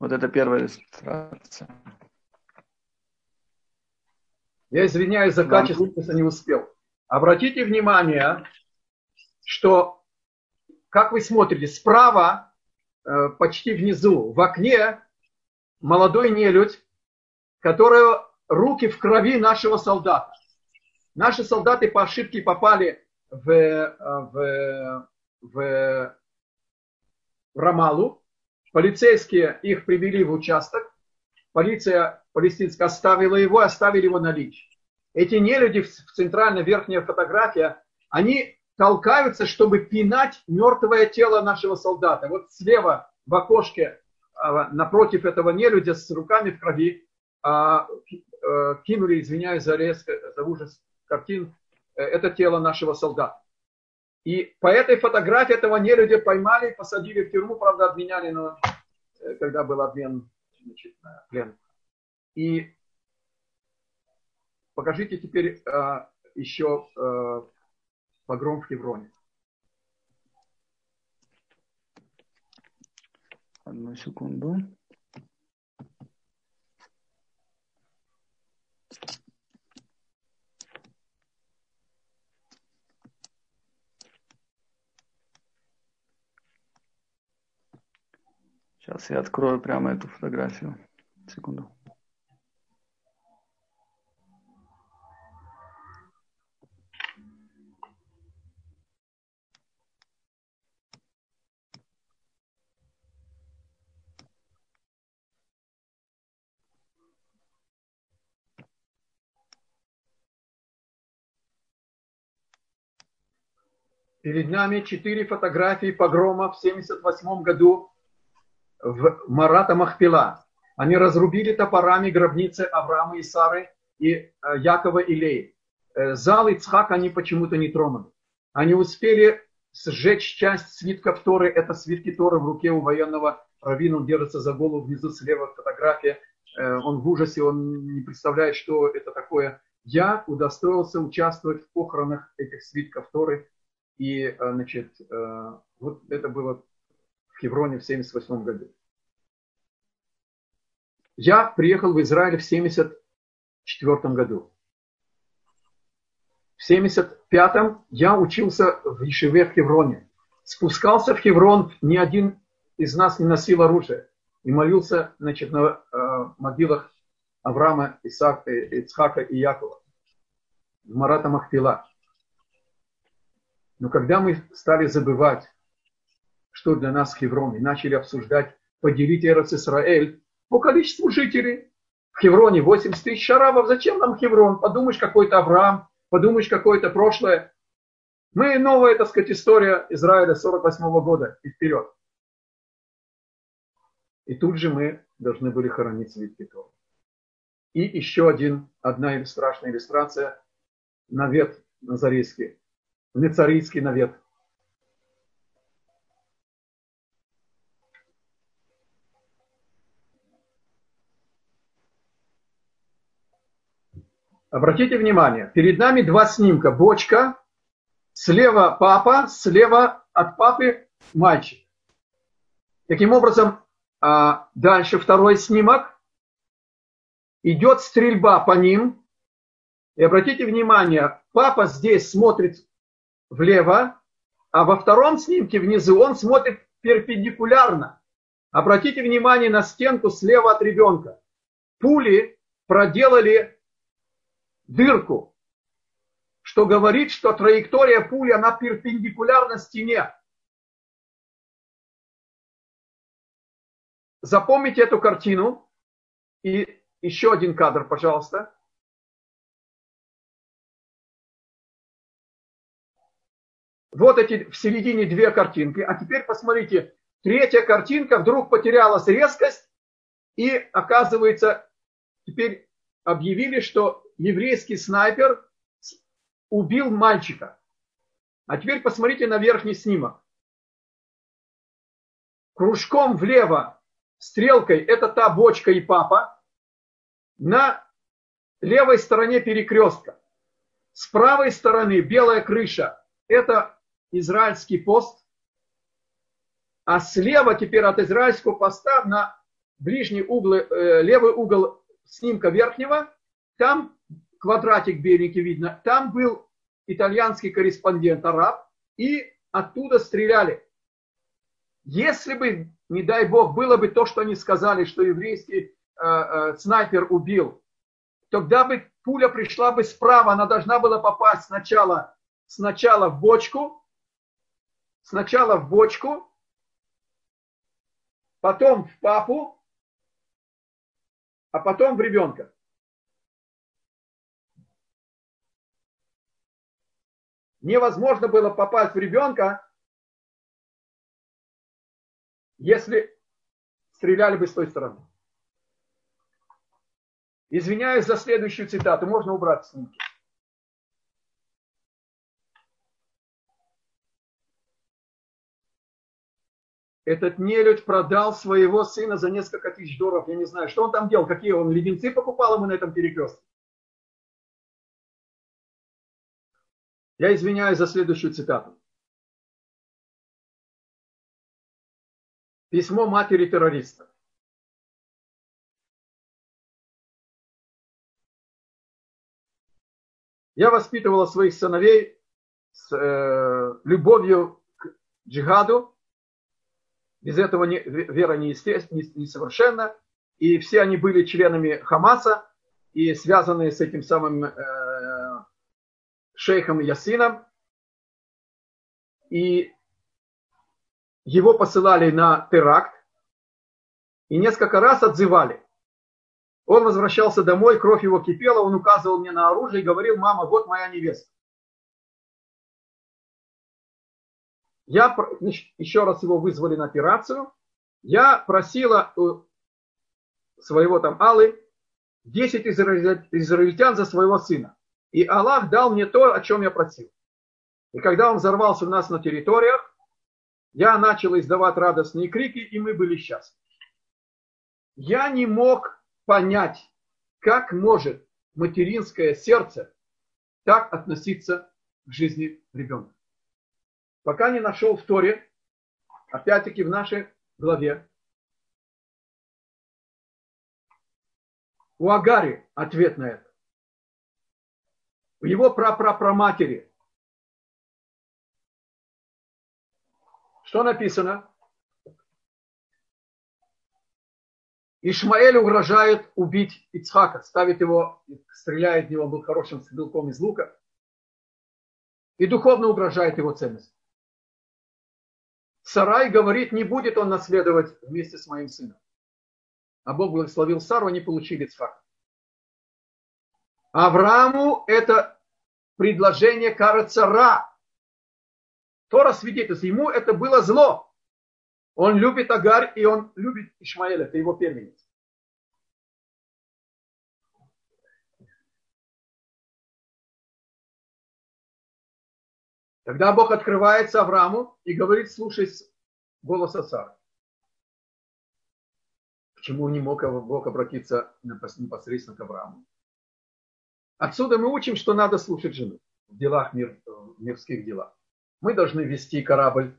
Вот это первая иллюстрация. Я извиняюсь за качество, если не успел. Обратите внимание, что, как вы смотрите, справа, э, почти внизу, в окне молодой нелюдь, который руки в крови нашего солдата. Наши солдаты по ошибке попали в, э, в, в Рамалу. Полицейские их привели в участок. Полиция палестинская оставила его, оставили его на лич. Эти нелюди в центральной верхней фотографии, они толкаются, чтобы пинать мертвое тело нашего солдата. Вот слева в окошке а, напротив этого нелюдя с руками в крови а, э, кинули, извиняюсь за резко, за ужас картин, э, это тело нашего солдата. И по этой фотографии этого нелюдя поймали, посадили в тюрьму, правда, обменяли, но э, когда был обмен значит, на плен. И покажите теперь э, еще э, погром в Хевроне. Одну секунду. Сейчас я открою прямо эту фотографию. Секунду. Перед нами четыре фотографии погрома в 1978 году в Марата Махпила. Они разрубили топорами гробницы Авраама и Сары и э, Якова и Леи. Э, зал Ицхак они почему-то не тронули. Они успели сжечь часть свитков Торы. Это свитки Торы в руке у военного раввина. Он держится за голову внизу слева фотография. Э, он в ужасе, он не представляет, что это такое. Я удостоился участвовать в похоронах этих свитков Торы и, значит, вот это было в Хевроне в 78 году. Я приехал в Израиль в 74 году. В 75-м я учился в Ешеве в Хевроне. Спускался в Хеврон, ни один из нас не носил оружие. И молился значит, на э, могилах Авраама, Исаака, Ицхака и Якова. Марата Махпила. Но когда мы стали забывать, что для нас Хеврон, и начали обсуждать, поделить Эрос Исраэль по количеству жителей, в Хевроне 80 тысяч арабов, зачем нам Хеврон? Подумаешь, какой-то Авраам, подумаешь, какое-то прошлое. Мы новая, так сказать, история Израиля 48 -го года и вперед. И тут же мы должны были хоронить свитки Тора. И еще один, одна страшная иллюстрация, навет назарейский, Нецарийский навет. Обратите внимание, перед нами два снимка. Бочка, слева папа, слева от папы мальчик. Таким образом, а, дальше второй снимок. Идет стрельба по ним. И обратите внимание, папа здесь смотрит влево, а во втором снимке внизу он смотрит перпендикулярно. Обратите внимание на стенку слева от ребенка. Пули проделали дырку, что говорит, что траектория пули, она перпендикулярна стене. Запомните эту картину. И еще один кадр, пожалуйста. Вот эти в середине две картинки. А теперь посмотрите, третья картинка вдруг потерялась резкость. И оказывается, теперь объявили, что еврейский снайпер убил мальчика. А теперь посмотрите на верхний снимок. Кружком влево стрелкой это та бочка и папа. На левой стороне перекрестка. С правой стороны белая крыша. Это израильский пост. А слева теперь от израильского поста на ближний угол, э, левый угол снимка верхнего, там квадратик беленький видно, там был итальянский корреспондент араб, и оттуда стреляли. Если бы, не дай бог, было бы то, что они сказали, что еврейский э, э, снайпер убил, тогда бы пуля пришла бы справа, она должна была попасть сначала, сначала в бочку, сначала в бочку, потом в папу, а потом в ребенка. Невозможно было попасть в ребенка, если стреляли бы с той стороны. Извиняюсь за следующую цитату, можно убрать снимки. Этот нелюдь продал своего сына за несколько тысяч долларов. Я не знаю, что он там делал, какие он леденцы покупал ему на этом перекрестке. Я извиняюсь за следующую цитату. Письмо матери террориста. Я воспитывала своих сыновей с э, любовью к джихаду. Без этого не, вера не несовершенна. И все они были членами Хамаса и связанные с этим самым э, шейхом Ясином. И его посылали на теракт. И несколько раз отзывали. Он возвращался домой, кровь его кипела, он указывал мне на оружие и говорил, мама, вот моя невеста. Я, значит, еще раз его вызвали на операцию. Я просила у своего там Аллы 10 израильтян за своего сына. И Аллах дал мне то, о чем я просил. И когда он взорвался у нас на территориях, я начал издавать радостные крики, и мы были счастливы. Я не мог понять, как может материнское сердце так относиться к жизни ребенка. Пока не нашел в Торе, опять-таки в нашей главе, у Агари ответ на это. У его прапрапраматери. Что написано? Ишмаэль угрожает убить Ицхака, ставит его, стреляет в него, был хорошим стрелком из лука. И духовно угрожает его ценность. Сарай говорит, не будет он наследовать вместе с моим сыном. А Бог благословил Сару, они получили Ицхака. Аврааму это предложение кажется ра. Тора свидетельствует, ему это было зло. Он любит Агарь и он любит Ишмаэля, это его первенец. Тогда Бог открывается Аврааму и говорит, слушай голос Сары. Почему не мог Бог обратиться непосредственно к Аврааму? Отсюда мы учим, что надо слушать жену в делах мир, в мирских делах. Мы должны вести корабль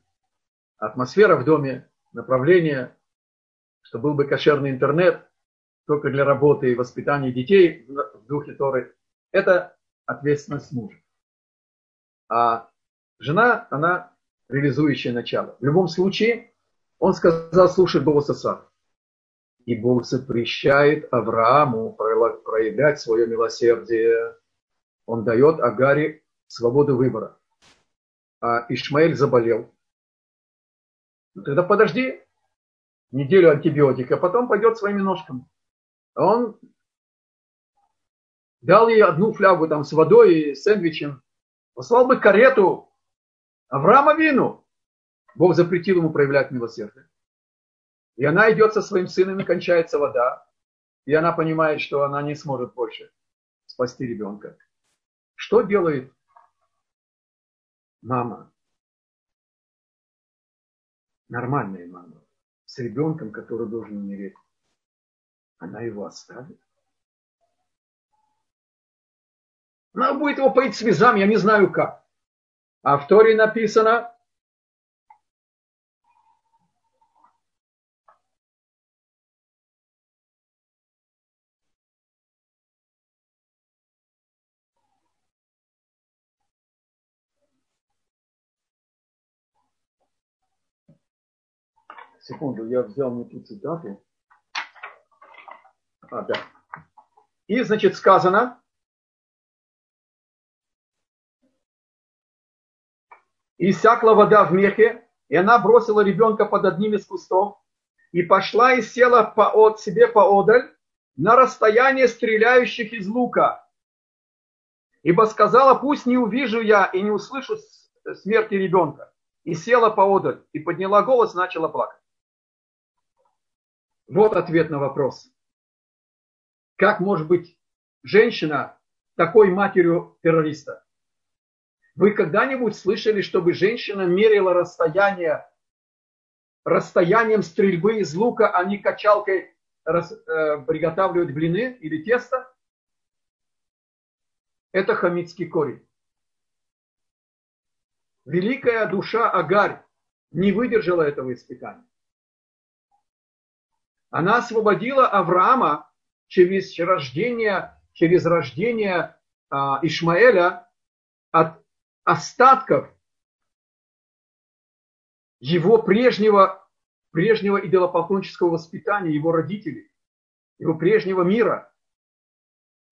атмосфера в доме, направление, чтобы был бы кошерный интернет, только для работы и воспитания детей в духе Торы. Это ответственность мужа. А жена, она реализующее начало. В любом случае, он сказал, слушай голос Сары. И Бог запрещает Аврааму проявлять свое милосердие. Он дает Агаре свободу выбора. А Ишмаэль заболел. Ну, тогда подожди неделю антибиотика, а потом пойдет своими ножками. Он дал ей одну флягу там с водой и сэндвичем, послал бы карету Авраама Вину. Бог запретил ему проявлять милосердие. И она идет со своим сыном, и кончается вода. И она понимает, что она не сможет больше спасти ребенка. Что делает мама? Нормальная мама. С ребенком, который должен умереть. Она его оставит. Она будет его поить слезами, я не знаю как. А в Торе написано, Секунду, я взял не ту цитату. А, да. И, значит, сказано, иссякла вода в мехе, и она бросила ребенка под одним из кустов, и пошла и села по, от себе поодаль на расстояние стреляющих из лука. Ибо сказала, пусть не увижу я и не услышу смерти ребенка. И села поодаль, и подняла голос, начала плакать. Вот ответ на вопрос. Как может быть женщина такой матерью террориста? Вы когда-нибудь слышали, чтобы женщина мерила расстояние расстоянием стрельбы из лука, а не качалкой рас, э, приготавливать блины или тесто? Это хамитский корень. Великая душа Агарь не выдержала этого испытания. Она освободила Авраама через рождение, через рождение а, Ишмаэля от остатков его прежнего, прежнего идолопоклонческого воспитания, его родителей, его прежнего мира.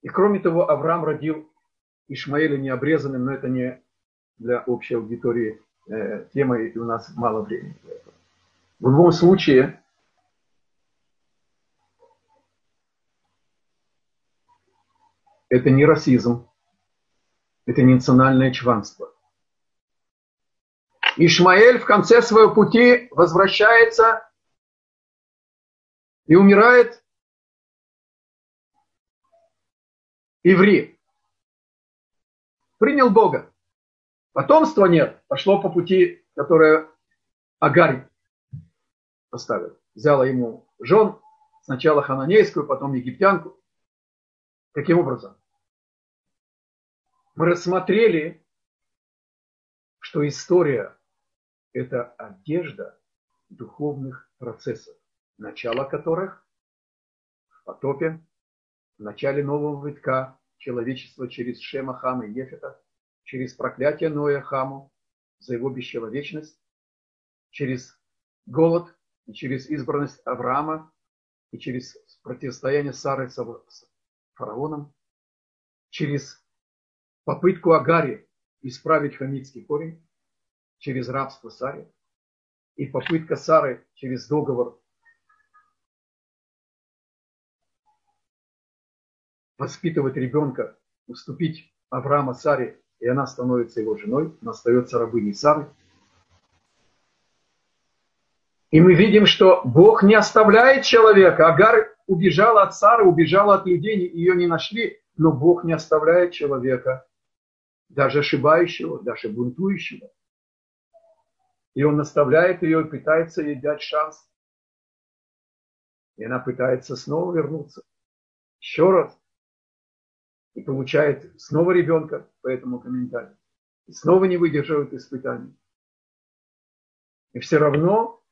И кроме того, Авраам родил Ишмаэля необрезанным, но это не для общей аудитории э, тема, и у нас мало времени для этого. В любом случае, это не расизм, это не национальное чванство. Ишмаэль в конце своего пути возвращается и умирает еврей. Принял Бога. Потомства нет. Пошло по пути, которое Агарь поставил. Взяла ему жен, сначала хананейскую, потом египтянку. Каким образом? Мы рассмотрели, что история – это одежда духовных процессов, начало которых в потопе, в начале нового витка человечества через Шема, Хама и Ефета, через проклятие Ноя Хаму за его бесчеловечность, через голод и через избранность Авраама и через противостояние Сары с фараоном, через попытку Агари исправить хамитский корень через рабство Саре и попытка Сары через договор воспитывать ребенка, уступить Авраама Саре, и она становится его женой, она остается рабыней Сары. И мы видим, что Бог не оставляет человека. Агар убежала от Сары, убежала от людей, ее не нашли, но Бог не оставляет человека даже ошибающего, даже бунтующего. И он наставляет ее и пытается ей дать шанс. И она пытается снова вернуться. Еще раз. И получает снова ребенка по этому комментарию. И снова не выдерживает испытаний. И все равно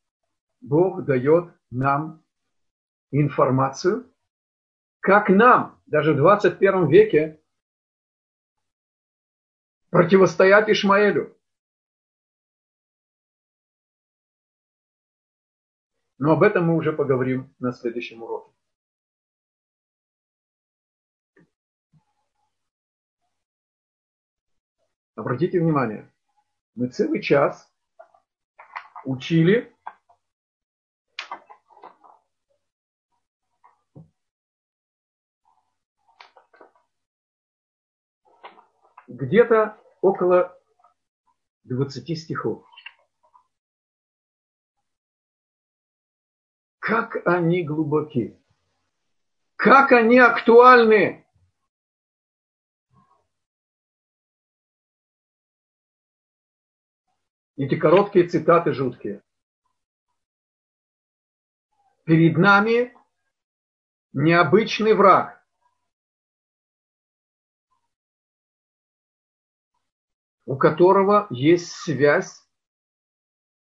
Бог дает нам информацию, как нам, даже в 21 веке, противостоять Ишмаэлю. Но об этом мы уже поговорим на следующем уроке. Обратите внимание, мы целый час учили где-то около 20 стихов. Как они глубоки, как они актуальны. Эти короткие цитаты жуткие. Перед нами необычный враг – у которого есть связь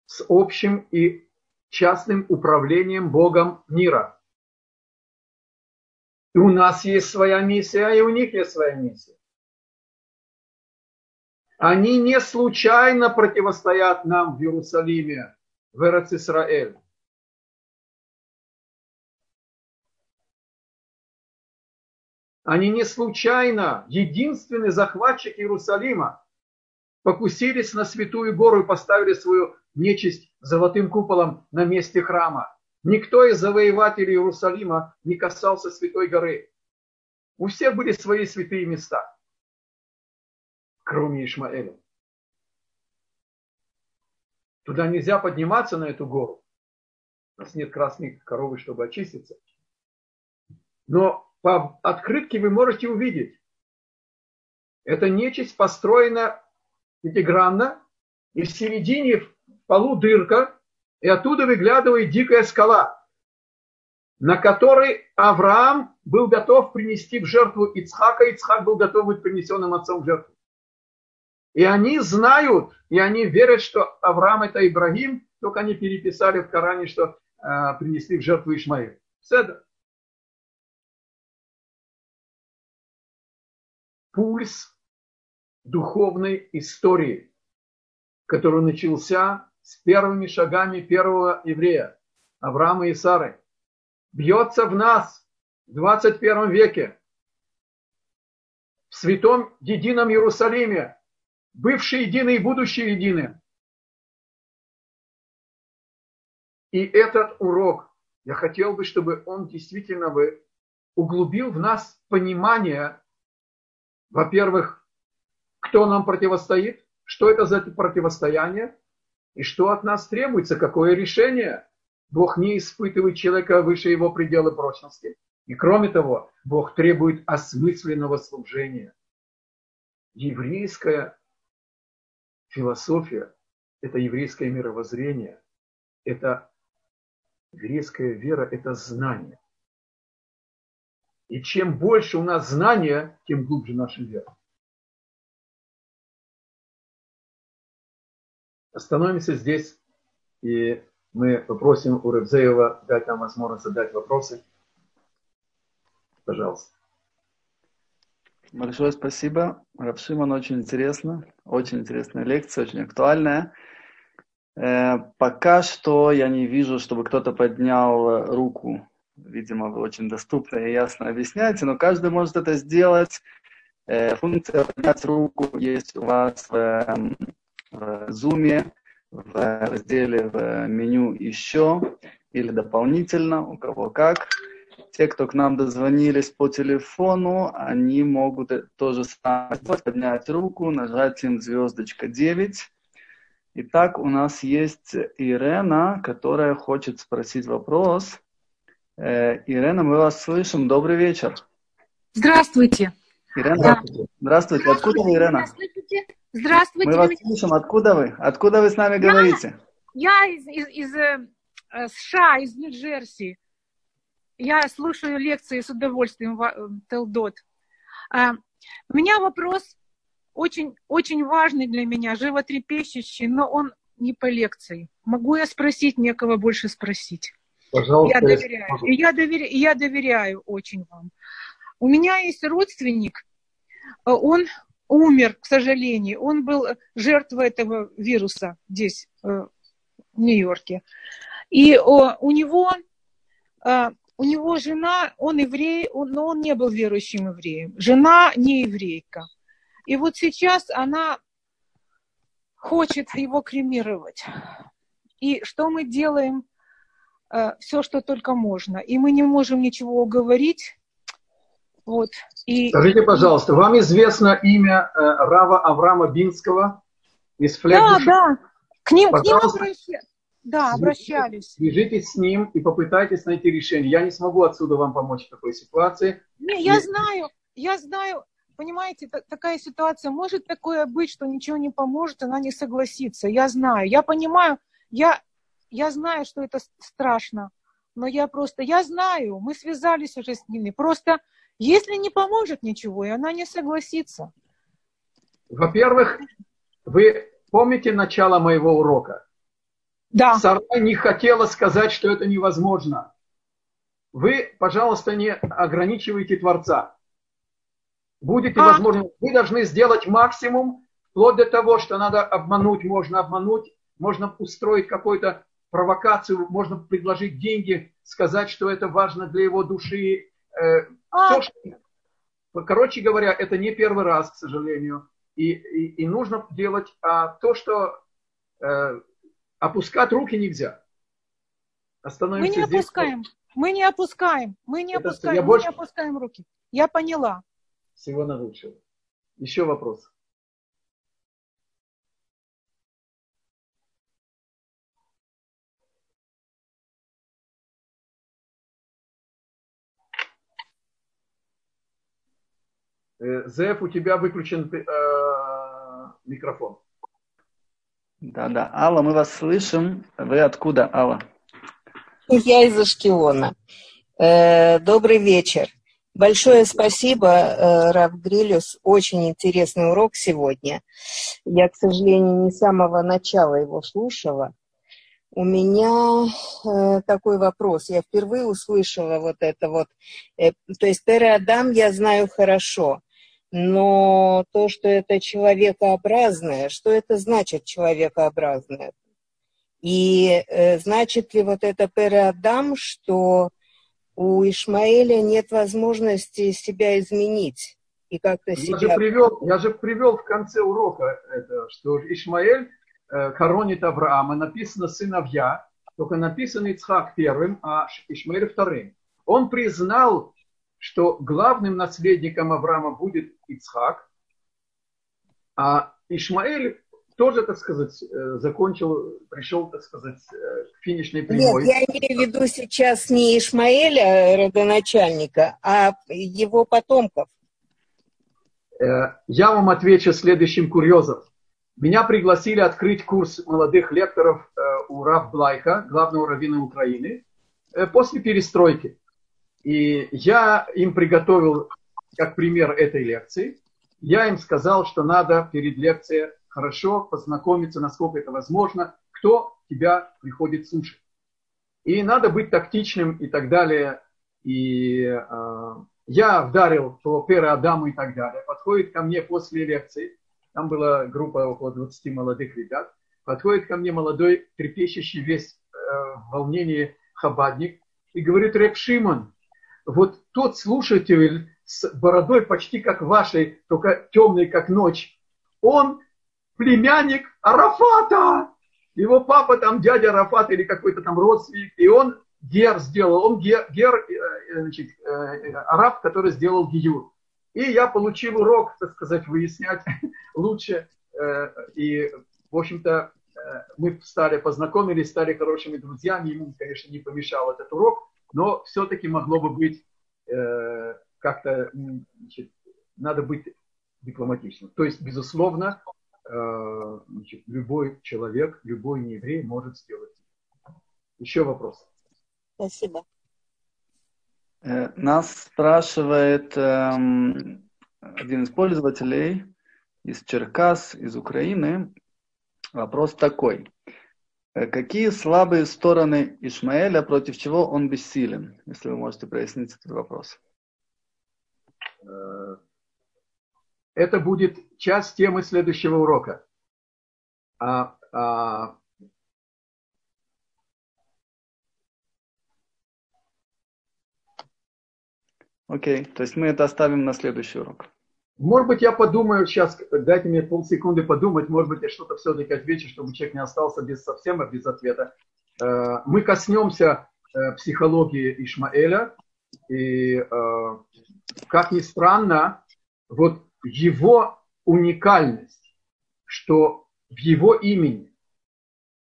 с общим и частным управлением Богом мира. И у нас есть своя миссия, и у них есть своя миссия. Они не случайно противостоят нам в Иерусалиме, в Эрец-Исраэль. Они не случайно единственный захватчик Иерусалима покусились на святую гору и поставили свою нечисть золотым куполом на месте храма. Никто из завоевателей Иерусалима не касался святой горы. У всех были свои святые места, кроме Ишмаэля. Туда нельзя подниматься на эту гору. У нас нет красной коровы, чтобы очиститься. Но по открытке вы можете увидеть, эта нечисть построена пятигранно, и в середине в полу дырка, и оттуда выглядывает дикая скала, на которой Авраам был готов принести в жертву Ицхака, Ицхак был готов быть принесенным отцом в жертву. И они знают, и они верят, что Авраам это Ибрагим, только они переписали в Коране, что э, принесли в жертву Ишмаил. Седа. Пульс духовной истории, который начался с первыми шагами первого еврея, Авраама и Сары, бьется в нас в 21 веке, в святом едином Иерусалиме, бывший единый и будущий единый. И этот урок, я хотел бы, чтобы он действительно бы углубил в нас понимание, во-первых, кто нам противостоит, что это за противостояние и что от нас требуется, какое решение. Бог не испытывает человека выше его предела прочности. И кроме того, Бог требует осмысленного служения. Еврейская философия – это еврейское мировоззрение, это еврейская вера – это знание. И чем больше у нас знания, тем глубже наша вера. Остановимся здесь, и мы попросим у Рыбзеева дать нам возможность задать вопросы. Пожалуйста. Большое спасибо. Равшиман, очень интересно. Очень интересная лекция, очень актуальная. Э, пока что я не вижу, чтобы кто-то поднял руку. Видимо, вы очень доступно и ясно объясняете, но каждый может это сделать. Э, функция поднять руку есть у вас в эм, в Zoom, в разделе в меню «Еще» или «Дополнительно», у кого как. Те, кто к нам дозвонились по телефону, они могут тоже самое поднять руку, нажать им звездочка 9. Итак, у нас есть Ирена, которая хочет спросить вопрос. Э, Ирена, мы вас слышим. Добрый вечер. Здравствуйте. Ирена, здравствуйте. Здравствуйте. Откуда вы, Ирена? Здравствуйте. Здравствуйте. Мы вас слышим. Откуда вы? Откуда вы с нами я, говорите? Я из, из, из э, США, из Нью-Джерси. Я слушаю лекции с удовольствием в э, Телдот. А, у меня вопрос очень, очень важный для меня, животрепещущий, но он не по лекции. Могу я спросить, некого больше спросить? Пожалуйста. Я доверяю. И я, доверяю, я доверяю очень вам. У меня есть родственник, э, он умер, к сожалению. Он был жертвой этого вируса здесь, э, в Нью-Йорке. И у него, э, у него жена, он еврей, но он не был верующим евреем. Жена не еврейка. И вот сейчас она хочет его кремировать. И что мы делаем? Э, Все, что только можно. И мы не можем ничего уговорить. Вот. И... Скажите, пожалуйста, вам известно имя э, Рава Авраама Бинского из Флегбуша? Да, да. К ним, к ним обращались. Да, обращались. Свяжитесь с ним и попытайтесь найти решение. Я не смогу отсюда вам помочь в такой ситуации. Не, я и... знаю, я знаю. понимаете, такая ситуация, может такое быть, что ничего не поможет, она не согласится. Я знаю, я понимаю, я, я знаю, что это страшно, но я просто, я знаю, мы связались уже с ними. Просто, если не поможет ничего, и она не согласится. Во-первых, вы помните начало моего урока? Да. Сара не хотела сказать, что это невозможно. Вы, пожалуйста, не ограничивайте Творца. Будет а. возможно, вы должны сделать максимум, вплоть до того, что надо обмануть, можно обмануть, можно устроить какую-то провокацию, можно предложить деньги, сказать, что это важно для его души. Э. Все, что... Короче говоря, это не первый раз, к сожалению. И, и, и нужно делать а то, что э, опускать руки нельзя. Остановимся мы не здесь. опускаем, мы не опускаем, мы не это опускаем, мы больше... не опускаем руки. Я поняла. Всего наилучшего. Еще вопрос. Зеф, у тебя выключен э, микрофон. Да-да. Алла, мы вас слышим. Вы откуда, Алла? Я из Ашкелона. Э, добрый вечер. Большое спасибо, э, Рав Грилюс. Очень интересный урок сегодня. Я, к сожалению, не с самого начала его слушала. У меня э, такой вопрос. Я впервые услышала вот это вот. Э, то есть Тере Адам я знаю хорошо. Но то, что это человекообразное, что это значит человекообразное? И э, значит ли вот это Тере Адам, что у Ишмаэля нет возможности себя изменить и как-то себя... Же, привел, я же привел в конце урока это, что Ишмаэль э, хоронит Авраама, написано сыновья, только написано Ицхак первым, а Ишмаэль вторым. Он признал, что главным наследником Авраама будет Ицхак, а Ишмаэль тоже, так сказать, э, закончил, пришел, так сказать, э, к финишной прямой. Нет, я имею в виду сейчас не Ишмаэля, родоначальника, а его потомков. Э, я вам отвечу следующим курьезом. Меня пригласили открыть курс молодых лекторов у Рав Блайха, главного раввина Украины, после перестройки. И я им приготовил как пример этой лекции. Я им сказал, что надо перед лекцией хорошо познакомиться, насколько это возможно, кто тебя приходит слушать. И надо быть тактичным и так далее. И э, я вдарил по Пере Адаму и так далее. Подходит ко мне после лекции, там была группа около 20 молодых ребят, подходит ко мне молодой, трепещущий весь э, в волнении хабадник и говорит, Реп Шимон, вот тот слушатель с бородой почти как вашей, только темной, как ночь, он племянник Арафата. Его папа там дядя Арафат или какой-то там родственник. И он гер сделал, он гер, гер э, значит, э, араб, который сделал гиюр. И я получил урок, так сказать, выяснять лучше. Э, и, в общем-то, мы стали, познакомились, стали хорошими друзьями. Ему, конечно, не помешал этот урок, но все-таки могло бы быть как-то, значит, надо быть дипломатичным. То есть, безусловно, Э, значит, любой человек, любой нееврей может сделать. Еще вопрос. Спасибо. Э, нас спрашивает эм, один из пользователей из Черкас, из Украины. Вопрос такой. Э, какие слабые стороны Ишмаэля, против чего он бессилен? Если вы можете прояснить этот вопрос. Это будет часть темы следующего урока. А, а... Окей, то есть мы это оставим на следующий урок. Может быть, я подумаю сейчас, дайте мне полсекунды подумать, может быть, я что-то все-таки отвечу, чтобы человек не остался без, совсем без ответа. Э, мы коснемся э, психологии Ишмаэля, и, э, как ни странно, вот его уникальность, что в его имени,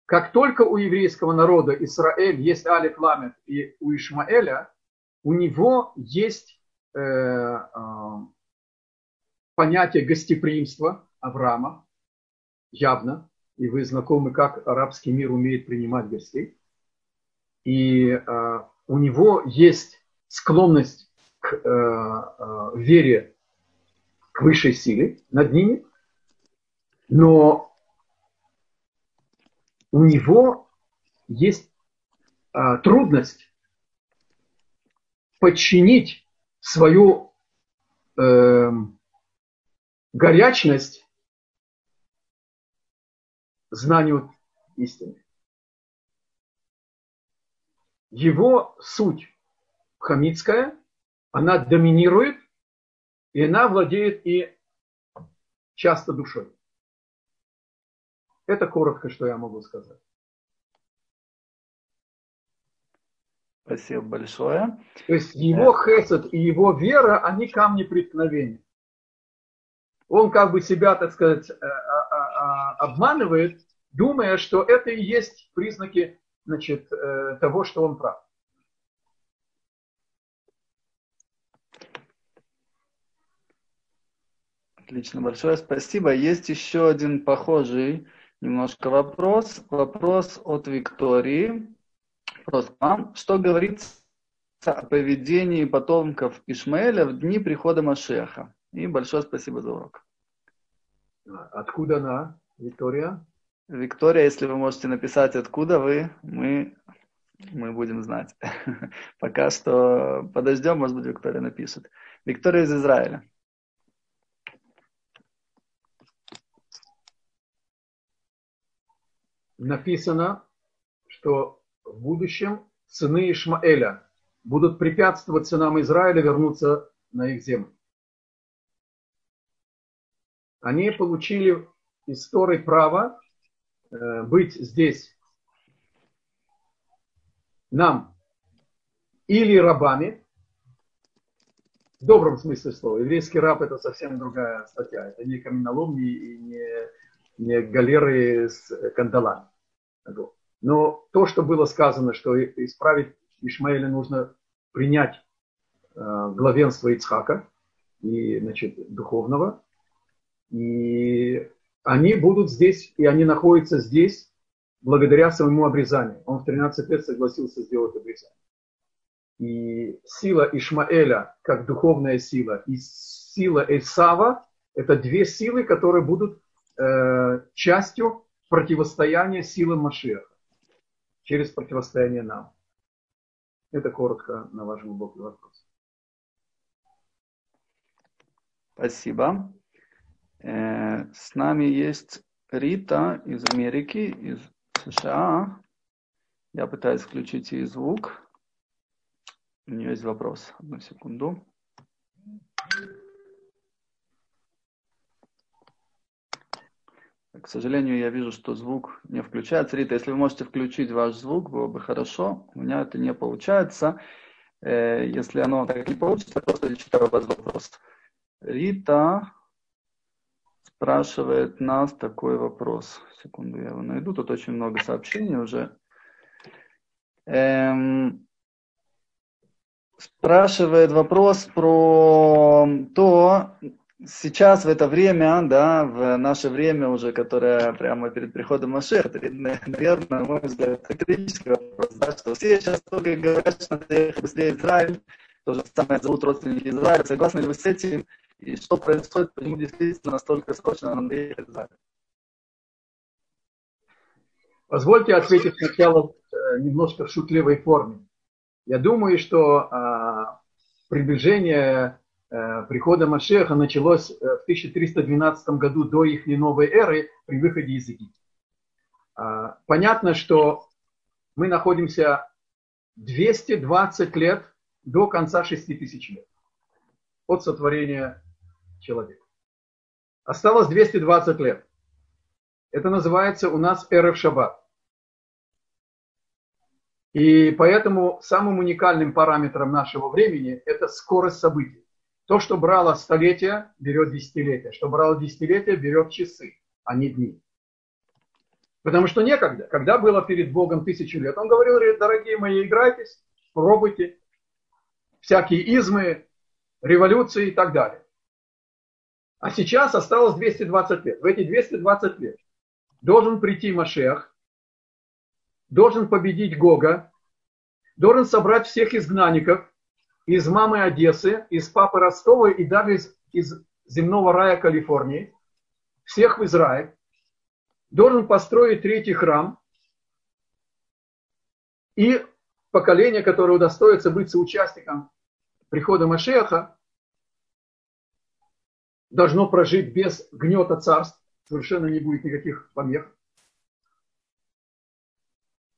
как только у еврейского народа Израиль есть Алиф Ламет и у Ишмаэля, у него есть э, э, понятие гостеприимства Авраама, явно, и вы знакомы, как арабский мир умеет принимать гостей. И э, у него есть склонность к э, э, вере к высшей силе над ними, но у него есть э, трудность подчинить свою э, горячность знанию истины. Его суть хамитская, она доминирует, и она владеет и часто душой. Это коротко, что я могу сказать. Спасибо большое. То есть его хесед и его вера, они камни преткновения. Он как бы себя, так сказать, э, а, а, а, обманывает, думая, что это и есть признаки значит, э, того, что он прав. Отлично, большое спасибо. Есть еще один похожий немножко вопрос. Вопрос от Виктории. Вопрос вам. Что говорится о поведении потомков Ишмаэля в дни прихода Машеха? И большое спасибо за урок. Откуда она, Виктория? Виктория, если вы можете написать, откуда вы, мы, мы будем знать. Пока что подождем, может быть, Виктория напишет. Виктория из Израиля. Написано, что в будущем сыны Ишмаэля будут препятствовать сынам Израиля вернуться на их землю. Они получили из Торы право э, быть здесь нам или рабами, в добром смысле слова. Еврейский раб это совсем другая статья. Это не каменоломни и не, не галеры с кандалами. Но то, что было сказано, что исправить Ишмаэля нужно принять э, главенство Ицхака и, значит, духовного. И они будут здесь, и они находятся здесь благодаря своему обрезанию. Он в 13 лет согласился сделать обрезание. И сила Ишмаэля, как духовная сила, и сила Эсава, это две силы, которые будут э, частью противостояние силам Машеха через противостояние нам. Это коротко на ваш глубокий вопрос. Спасибо. Э, с нами есть Рита из Америки, из США. Я пытаюсь включить ей звук. У нее есть вопрос. Одну секунду. К сожалению, я вижу, что звук не включается. Рита, если вы можете включить ваш звук, было бы хорошо. У меня это не получается. Э, если оно так не получится, просто зачитаю вас вопрос. Рита спрашивает нас такой вопрос. Секунду, я его найду. Тут очень много сообщений уже. Эм, спрашивает вопрос про то, сейчас в это время, да, в наше время уже, которое прямо перед приходом Машеха, наверное, на мой взгляд, это критический вопрос, да, что все сейчас только говорят, что надо ехать быстрее Израиль, то же самое зовут родственники Израиля, согласны ли вы с этим, и что происходит, почему действительно настолько срочно надо ехать в Израиль? Позвольте ответить сначала э, немножко в шутливой форме. Я думаю, что а, приближение Э, прихода Машеха началось э, в 1312 году до их новой эры при выходе из Египта. А, понятно, что мы находимся 220 лет до конца 6000 лет от сотворения человека. Осталось 220 лет. Это называется у нас эра в шаббат. И поэтому самым уникальным параметром нашего времени это скорость событий. То, что брало столетия, берет десятилетия. Что брало десятилетия, берет часы, а не дни. Потому что некогда. Когда было перед Богом тысячу лет, он говорил, дорогие мои, играйтесь, пробуйте. Всякие измы, революции и так далее. А сейчас осталось 220 лет. В эти 220 лет должен прийти Машех, должен победить Гога, должен собрать всех изгнанников из мамы Одессы, из папы Ростова и даже из, из земного рая Калифорнии, всех в Израиль, должен построить третий храм, и поколение, которое удостоится быть соучастником прихода Машеха, должно прожить без гнета царств, совершенно не будет никаких помех,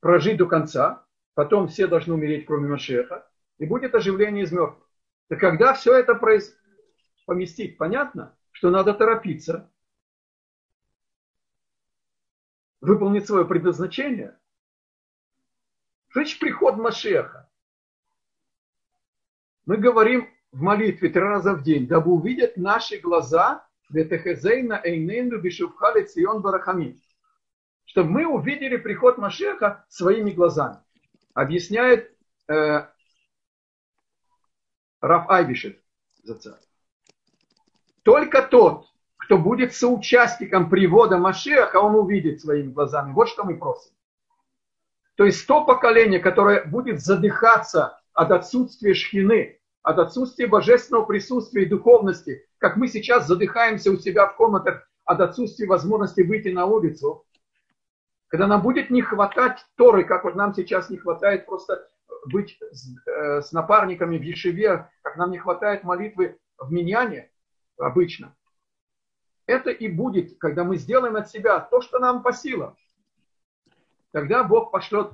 прожить до конца, потом все должны умереть, кроме Машеха, и будет оживление из мертвых. Так когда все это проис... поместить, понятно, что надо торопиться, выполнить свое предназначение. Значит приход Машеха? Мы говорим в молитве три раза в день, дабы увидят наши глаза, чтобы мы увидели приход Машеха своими глазами. Объясняет э, Раф Айбишев Только тот, кто будет соучастником привода Машеха, он увидит своими глазами. Вот что мы просим. То есть то поколение, которое будет задыхаться от отсутствия шхины, от отсутствия божественного присутствия и духовности, как мы сейчас задыхаемся у себя в комнатах от отсутствия возможности выйти на улицу, когда нам будет не хватать Торы, как вот нам сейчас не хватает просто быть с, э, с напарниками в Ешеве, как нам не хватает молитвы в Миньяне обычно. Это и будет, когда мы сделаем от себя то, что нам по силам. Тогда Бог пошлет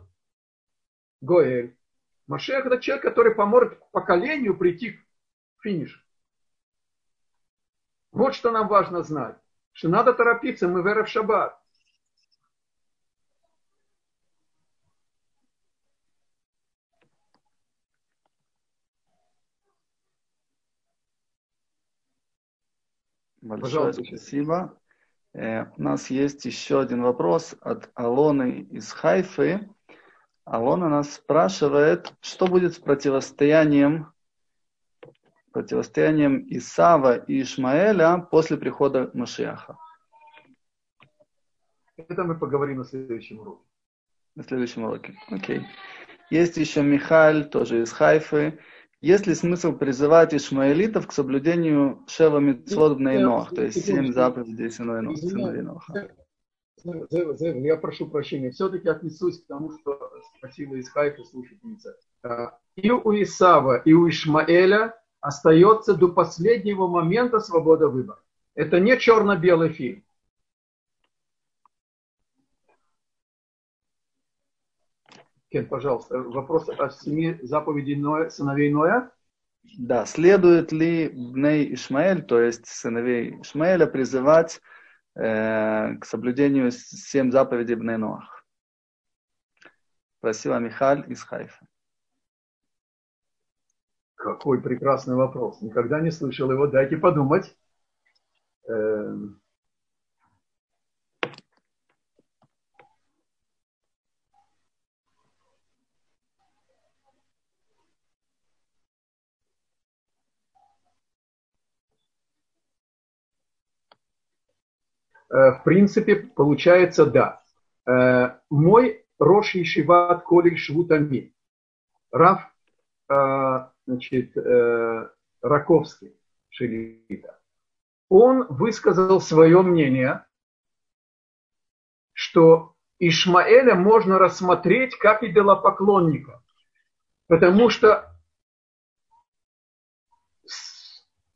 Гоэль, Машех это человек, который поможет поколению прийти к финишу. Вот что нам важно знать. Что надо торопиться, мы веры в шаббат. Большое Пожалуйста. спасибо. Э, у нас есть еще один вопрос от Алоны из Хайфы. Алона нас спрашивает, что будет с противостоянием, противостоянием Исава и Ишмаэля после прихода Машиаха. Это мы поговорим на следующем уроке. На следующем уроке. Окей. Есть еще Михаль, тоже из Хайфы. Есть ли смысл призывать ишмаэлитов к соблюдению Шева Митцвот в Нейнох, то есть семь заповедей сыновей Ноха? Я прошу прощения, все-таки отнесусь к тому, что спросила из Хайфа слушательница. И у Исава, и у Ишмаэля остается до последнего момента свобода выбора. Это не черно-белый фильм. Кен, пожалуйста, вопрос о семи заповедей Ноя, сыновей Ноя. Да, следует ли Бней Ишмаэль, то есть сыновей Ишмаэля, призывать э, к соблюдению семь заповедей Бней Ноах? Спросила Михаль из Хайфа. Какой прекрасный вопрос. Никогда не слышал его. Дайте подумать. Эм, в принципе, получается да. Э, мой Рош Ешиват Колель Швутами, Раф э, значит, Раковский Шелита, он высказал свое мнение, что Ишмаэля можно рассмотреть как идолопоклонника, потому что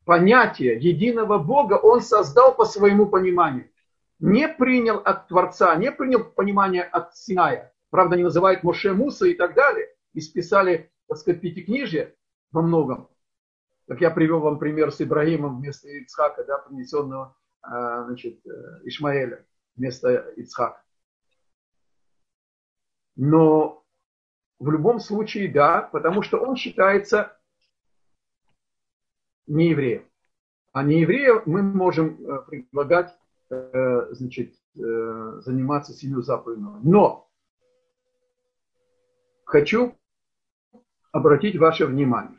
понятие единого Бога он создал по своему пониманию не принял от Творца, не принял понимание от Синая. Правда, они называют Моше Муса и так далее. И списали, так сказать, пятикнижие во многом. Как я привел вам пример с Ибрагимом вместо Ицхака, да, принесенного а, значит, э, Ишмаэля вместо Ицхака. Но в любом случае, да, потому что он считается не евреем. А не еврея мы можем э, предлагать Э, значит, э, заниматься семью заповедями. Но хочу обратить ваше внимание.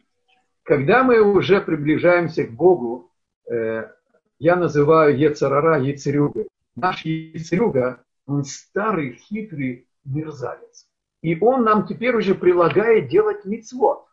Когда мы уже приближаемся к Богу, э, я называю Ецарара Ецерюга. Наш Ецерюга, он старый, хитрый мерзавец. И он нам теперь уже прилагает делать мицвод.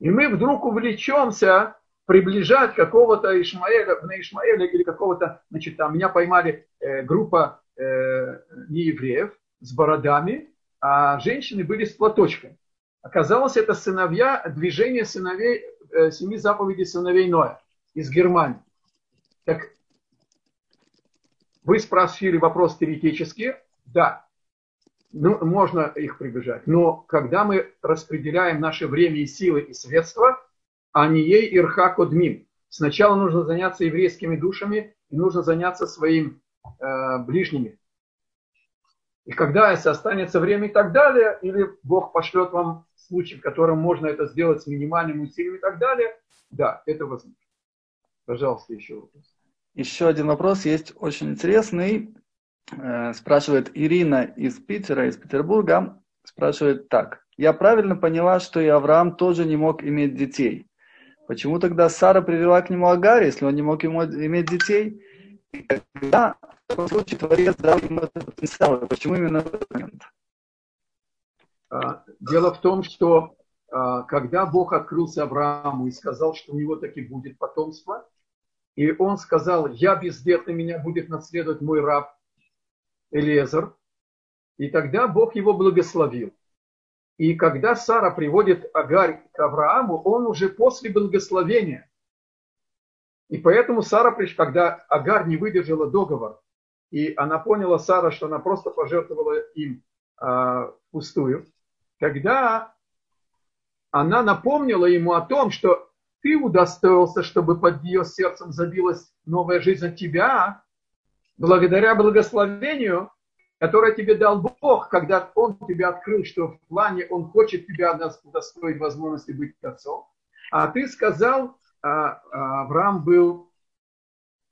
И мы вдруг увлечемся приближать какого-то Ишмаэля, на Ишмаэля или какого-то, значит, там меня поймали э, группа э, неевреев с бородами, а женщины были с платочками. Оказалось, это сыновья, движение сыновей, э, семи заповедей сыновей Ноя из Германии. Так вы спросили вопрос теоретически. Да, ну, можно их приближать. Но когда мы распределяем наше время и силы и средства, а не ей ирха кодмим. Сначала нужно заняться еврейскими душами и нужно заняться своим э, ближними. И когда если останется время и так далее, или Бог пошлет вам случай, в котором можно это сделать с минимальным усилием и так далее, да, это возможно. Пожалуйста, еще вопрос. Еще один вопрос есть очень интересный. Э, спрашивает Ирина из Питера, из Петербурга. Спрашивает так. Я правильно поняла, что и Авраам тоже не мог иметь детей. Почему тогда Сара привела к нему Агарь, если он не мог ему иметь детей? И когда в таком случае Творец дал ему этот потенциал? Почему именно в этот момент? А, дело в том, что а, когда Бог открылся Аврааму и сказал, что у него таки будет потомство, и он сказал, я бездетный, меня будет наследовать мой раб Элезер. И тогда Бог его благословил. И когда Сара приводит Агарь к Аврааму, он уже после благословения. И поэтому Сара, когда Агарь не выдержала договор, и она поняла, Сара, что она просто пожертвовала им а, пустую, тогда она напомнила ему о том, что ты удостоился, чтобы под ее сердцем забилась новая жизнь от тебя, благодаря благословению, которое тебе дал Бог, когда Он тебе открыл, что в плане Он хочет тебя удостоить возможности быть отцом. А ты сказал, а, а Авраам был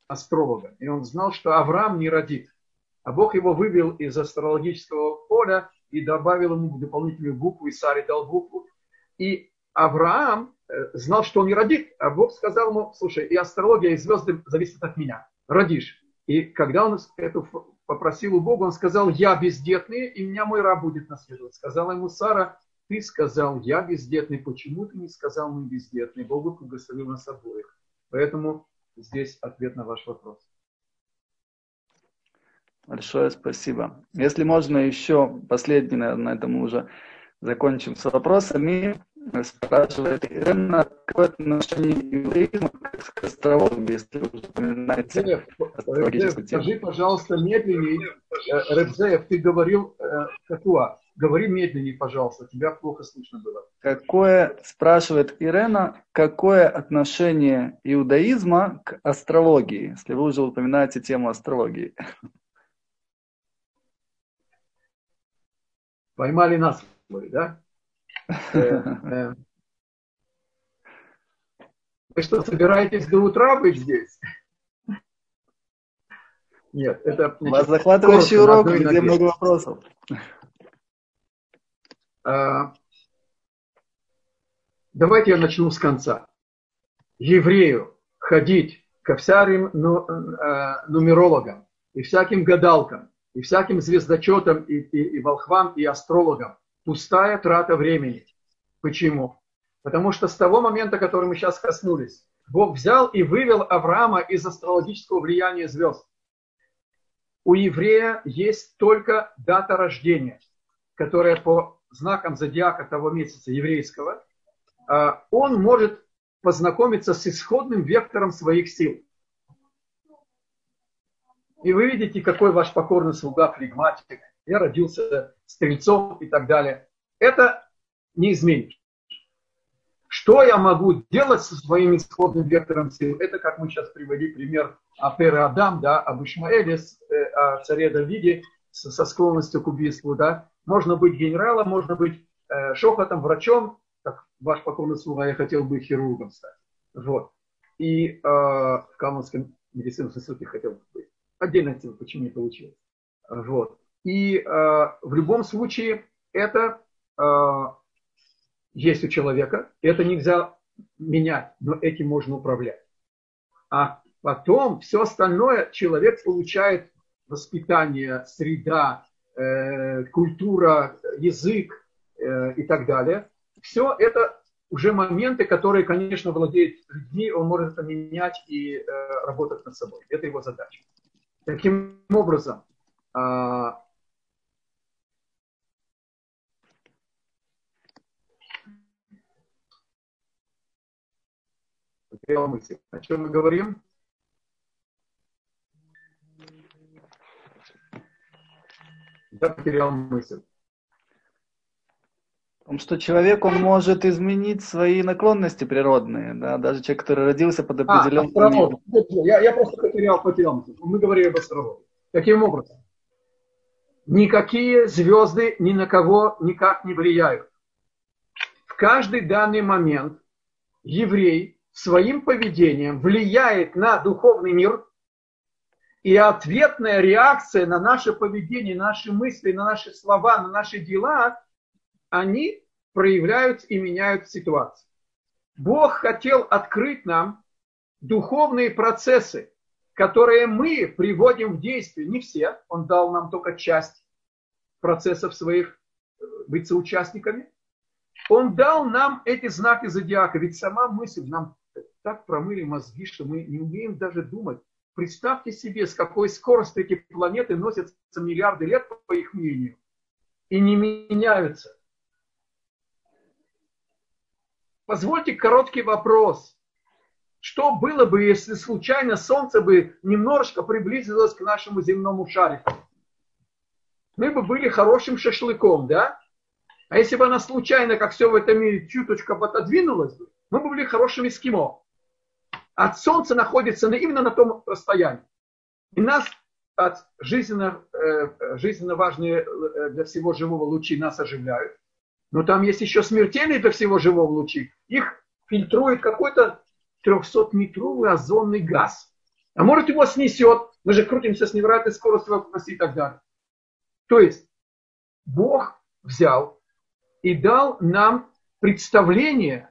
астрологом, и он знал, что Авраам не родит. А Бог его вывел из астрологического поля и добавил ему дополнительную букву, и Саре дал букву. И Авраам Э, знал, что он не родит, а Бог сказал ему, слушай, и астрология, и звезды зависят от меня, родишь. И когда он это попросил у Бога, он сказал, я бездетный, и меня мой раб будет наследовать. Сказала ему Сара, ты сказал, я бездетный, почему ты не сказал, мы бездетный? Бог благословил нас обоих. Поэтому здесь ответ на ваш вопрос. Большое спасибо. Если можно еще последний, наверное, на этом уже закончим с вопросами спрашивает Ирена, какое отношение иудаизма к астрологии, если вы упоминаете астрологическую Скажи, пожалуйста, медленнее. Э, Ребзеев, ты говорил э, какое? Говори медленнее, пожалуйста, тебя плохо слышно было. Какое, спрашивает Ирена, какое отношение иудаизма к астрологии, если вы уже упоминаете тему астрологии? Поймали нас, да? Э, э. Вы что, собираетесь до утра быть здесь? Нет, это... Значит, У вас захватывающий урок, где много вопросов. А, давайте я начну с конца. Еврею ходить ко всяким ну, э, нумерологам и всяким гадалкам, и всяким звездочетам, и, и, и волхвам, и астрологам пустая трата времени. Почему? Потому что с того момента, который мы сейчас коснулись, Бог взял и вывел Авраама из астрологического влияния звезд. У еврея есть только дата рождения, которая по знакам зодиака того месяца еврейского, а, он может познакомиться с исходным вектором своих сил. И вы видите, какой ваш покорный слуга флегматик, я родился стрельцом и так далее. Это не изменишь. Что я могу делать со своим исходным вектором сил? Это, как мы сейчас приводили пример Апер Адам, да, об Ишмаэле, э, о царе Давиде со склонностью к убийству. Да. Можно быть генералом, можно быть э, шохотом, врачом, как ваш покорный слуга, я хотел быть хирургом стать. Вот. И э, в Калманском медицинском институте хотел быть. Отдельно тем, почему не получилось. Вот. И э, в любом случае это э, есть у человека, это нельзя менять, но этим можно управлять. А Потом все остальное человек получает воспитание, среда, э, культура, язык э, и так далее. Все это уже моменты, которые, конечно, владеют людьми, он может это менять и э, работать над собой. Это его задача. Таким образом, э, мысль. О чем мы говорим? Я потерял мысль. Том, что человек, он может изменить свои наклонности природные, да, даже человек, который родился под определенным... А, я, я просто потерял, потерял мысль. Мы говорили об астрологии. Каким образом? Никакие звезды ни на кого никак не влияют. В каждый данный момент еврей своим поведением влияет на духовный мир, и ответная реакция на наше поведение, наши мысли, на наши слова, на наши дела, они проявляются и меняют ситуацию. Бог хотел открыть нам духовные процессы, которые мы приводим в действие. Не все, Он дал нам только часть процессов своих, э, быть соучастниками. Он дал нам эти знаки зодиака, ведь сама мысль нам так промыли мозги, что мы не умеем даже думать. Представьте себе, с какой скоростью эти планеты носятся миллиарды лет, по их мнению, и не меняются. Позвольте короткий вопрос. Что было бы, если случайно Солнце бы немножко приблизилось к нашему земному шарику? Мы бы были хорошим шашлыком, да? А если бы она случайно, как все в этом мире, чуточку отодвинулась бы, мы бы были хорошим эскимо от Солнца находится именно на том расстоянии. И нас от жизненно, э, жизненно важные э, для всего живого лучи нас оживляют. Но там есть еще смертельные для всего живого лучи. Их фильтрует какой-то 300-метровый озонный газ. А может его снесет. Мы же крутимся с невероятной скоростью и так далее. То есть Бог взял и дал нам представление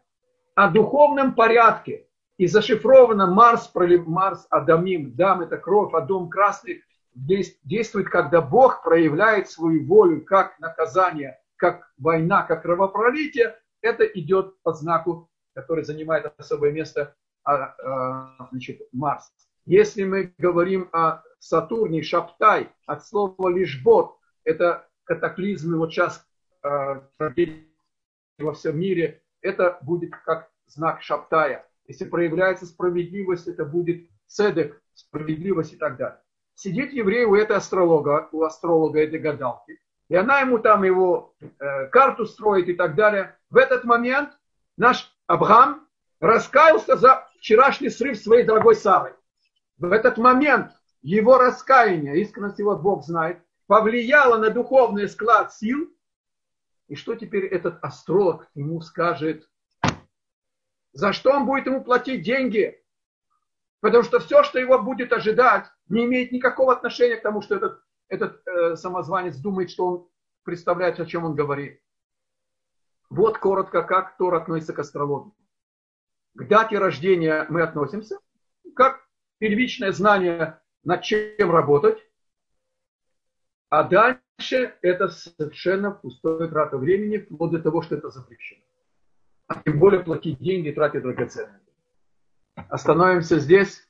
о духовном порядке, и зашифровано Марс, Марс, Адамим, Дам это кровь, Адом красный, действует, когда Бог проявляет свою волю как наказание, как война, как кровопролитие, это идет по знаку, который занимает особое место а, а, значит, Марс. Если мы говорим о Сатурне, Шаптай, от слова лишбот, это катаклизмы вот сейчас э, во всем мире, это будет как знак Шаптая. Если проявляется справедливость, это будет седек, справедливость и так далее. Сидит еврей у этой астролога, у астролога этой гадалки, и она ему там его э, карту строит и так далее. В этот момент наш Абрам раскаялся за вчерашний срыв своей дорогой Сарой. В этот момент его раскаяние, искренность его Бог знает, повлияло на духовный склад сил. И что теперь этот астролог ему скажет за что он будет ему платить деньги? Потому что все, что его будет ожидать, не имеет никакого отношения к тому, что этот, этот э, самозванец думает, что он представляет, о чем он говорит. Вот коротко, как Тор относится к астрологии. К дате рождения мы относимся, как первичное знание, над чем работать, а дальше это совершенно пустое трата времени, вплоть до того, что это запрещено а тем более платить деньги, тратить драгоценности. Остановимся здесь.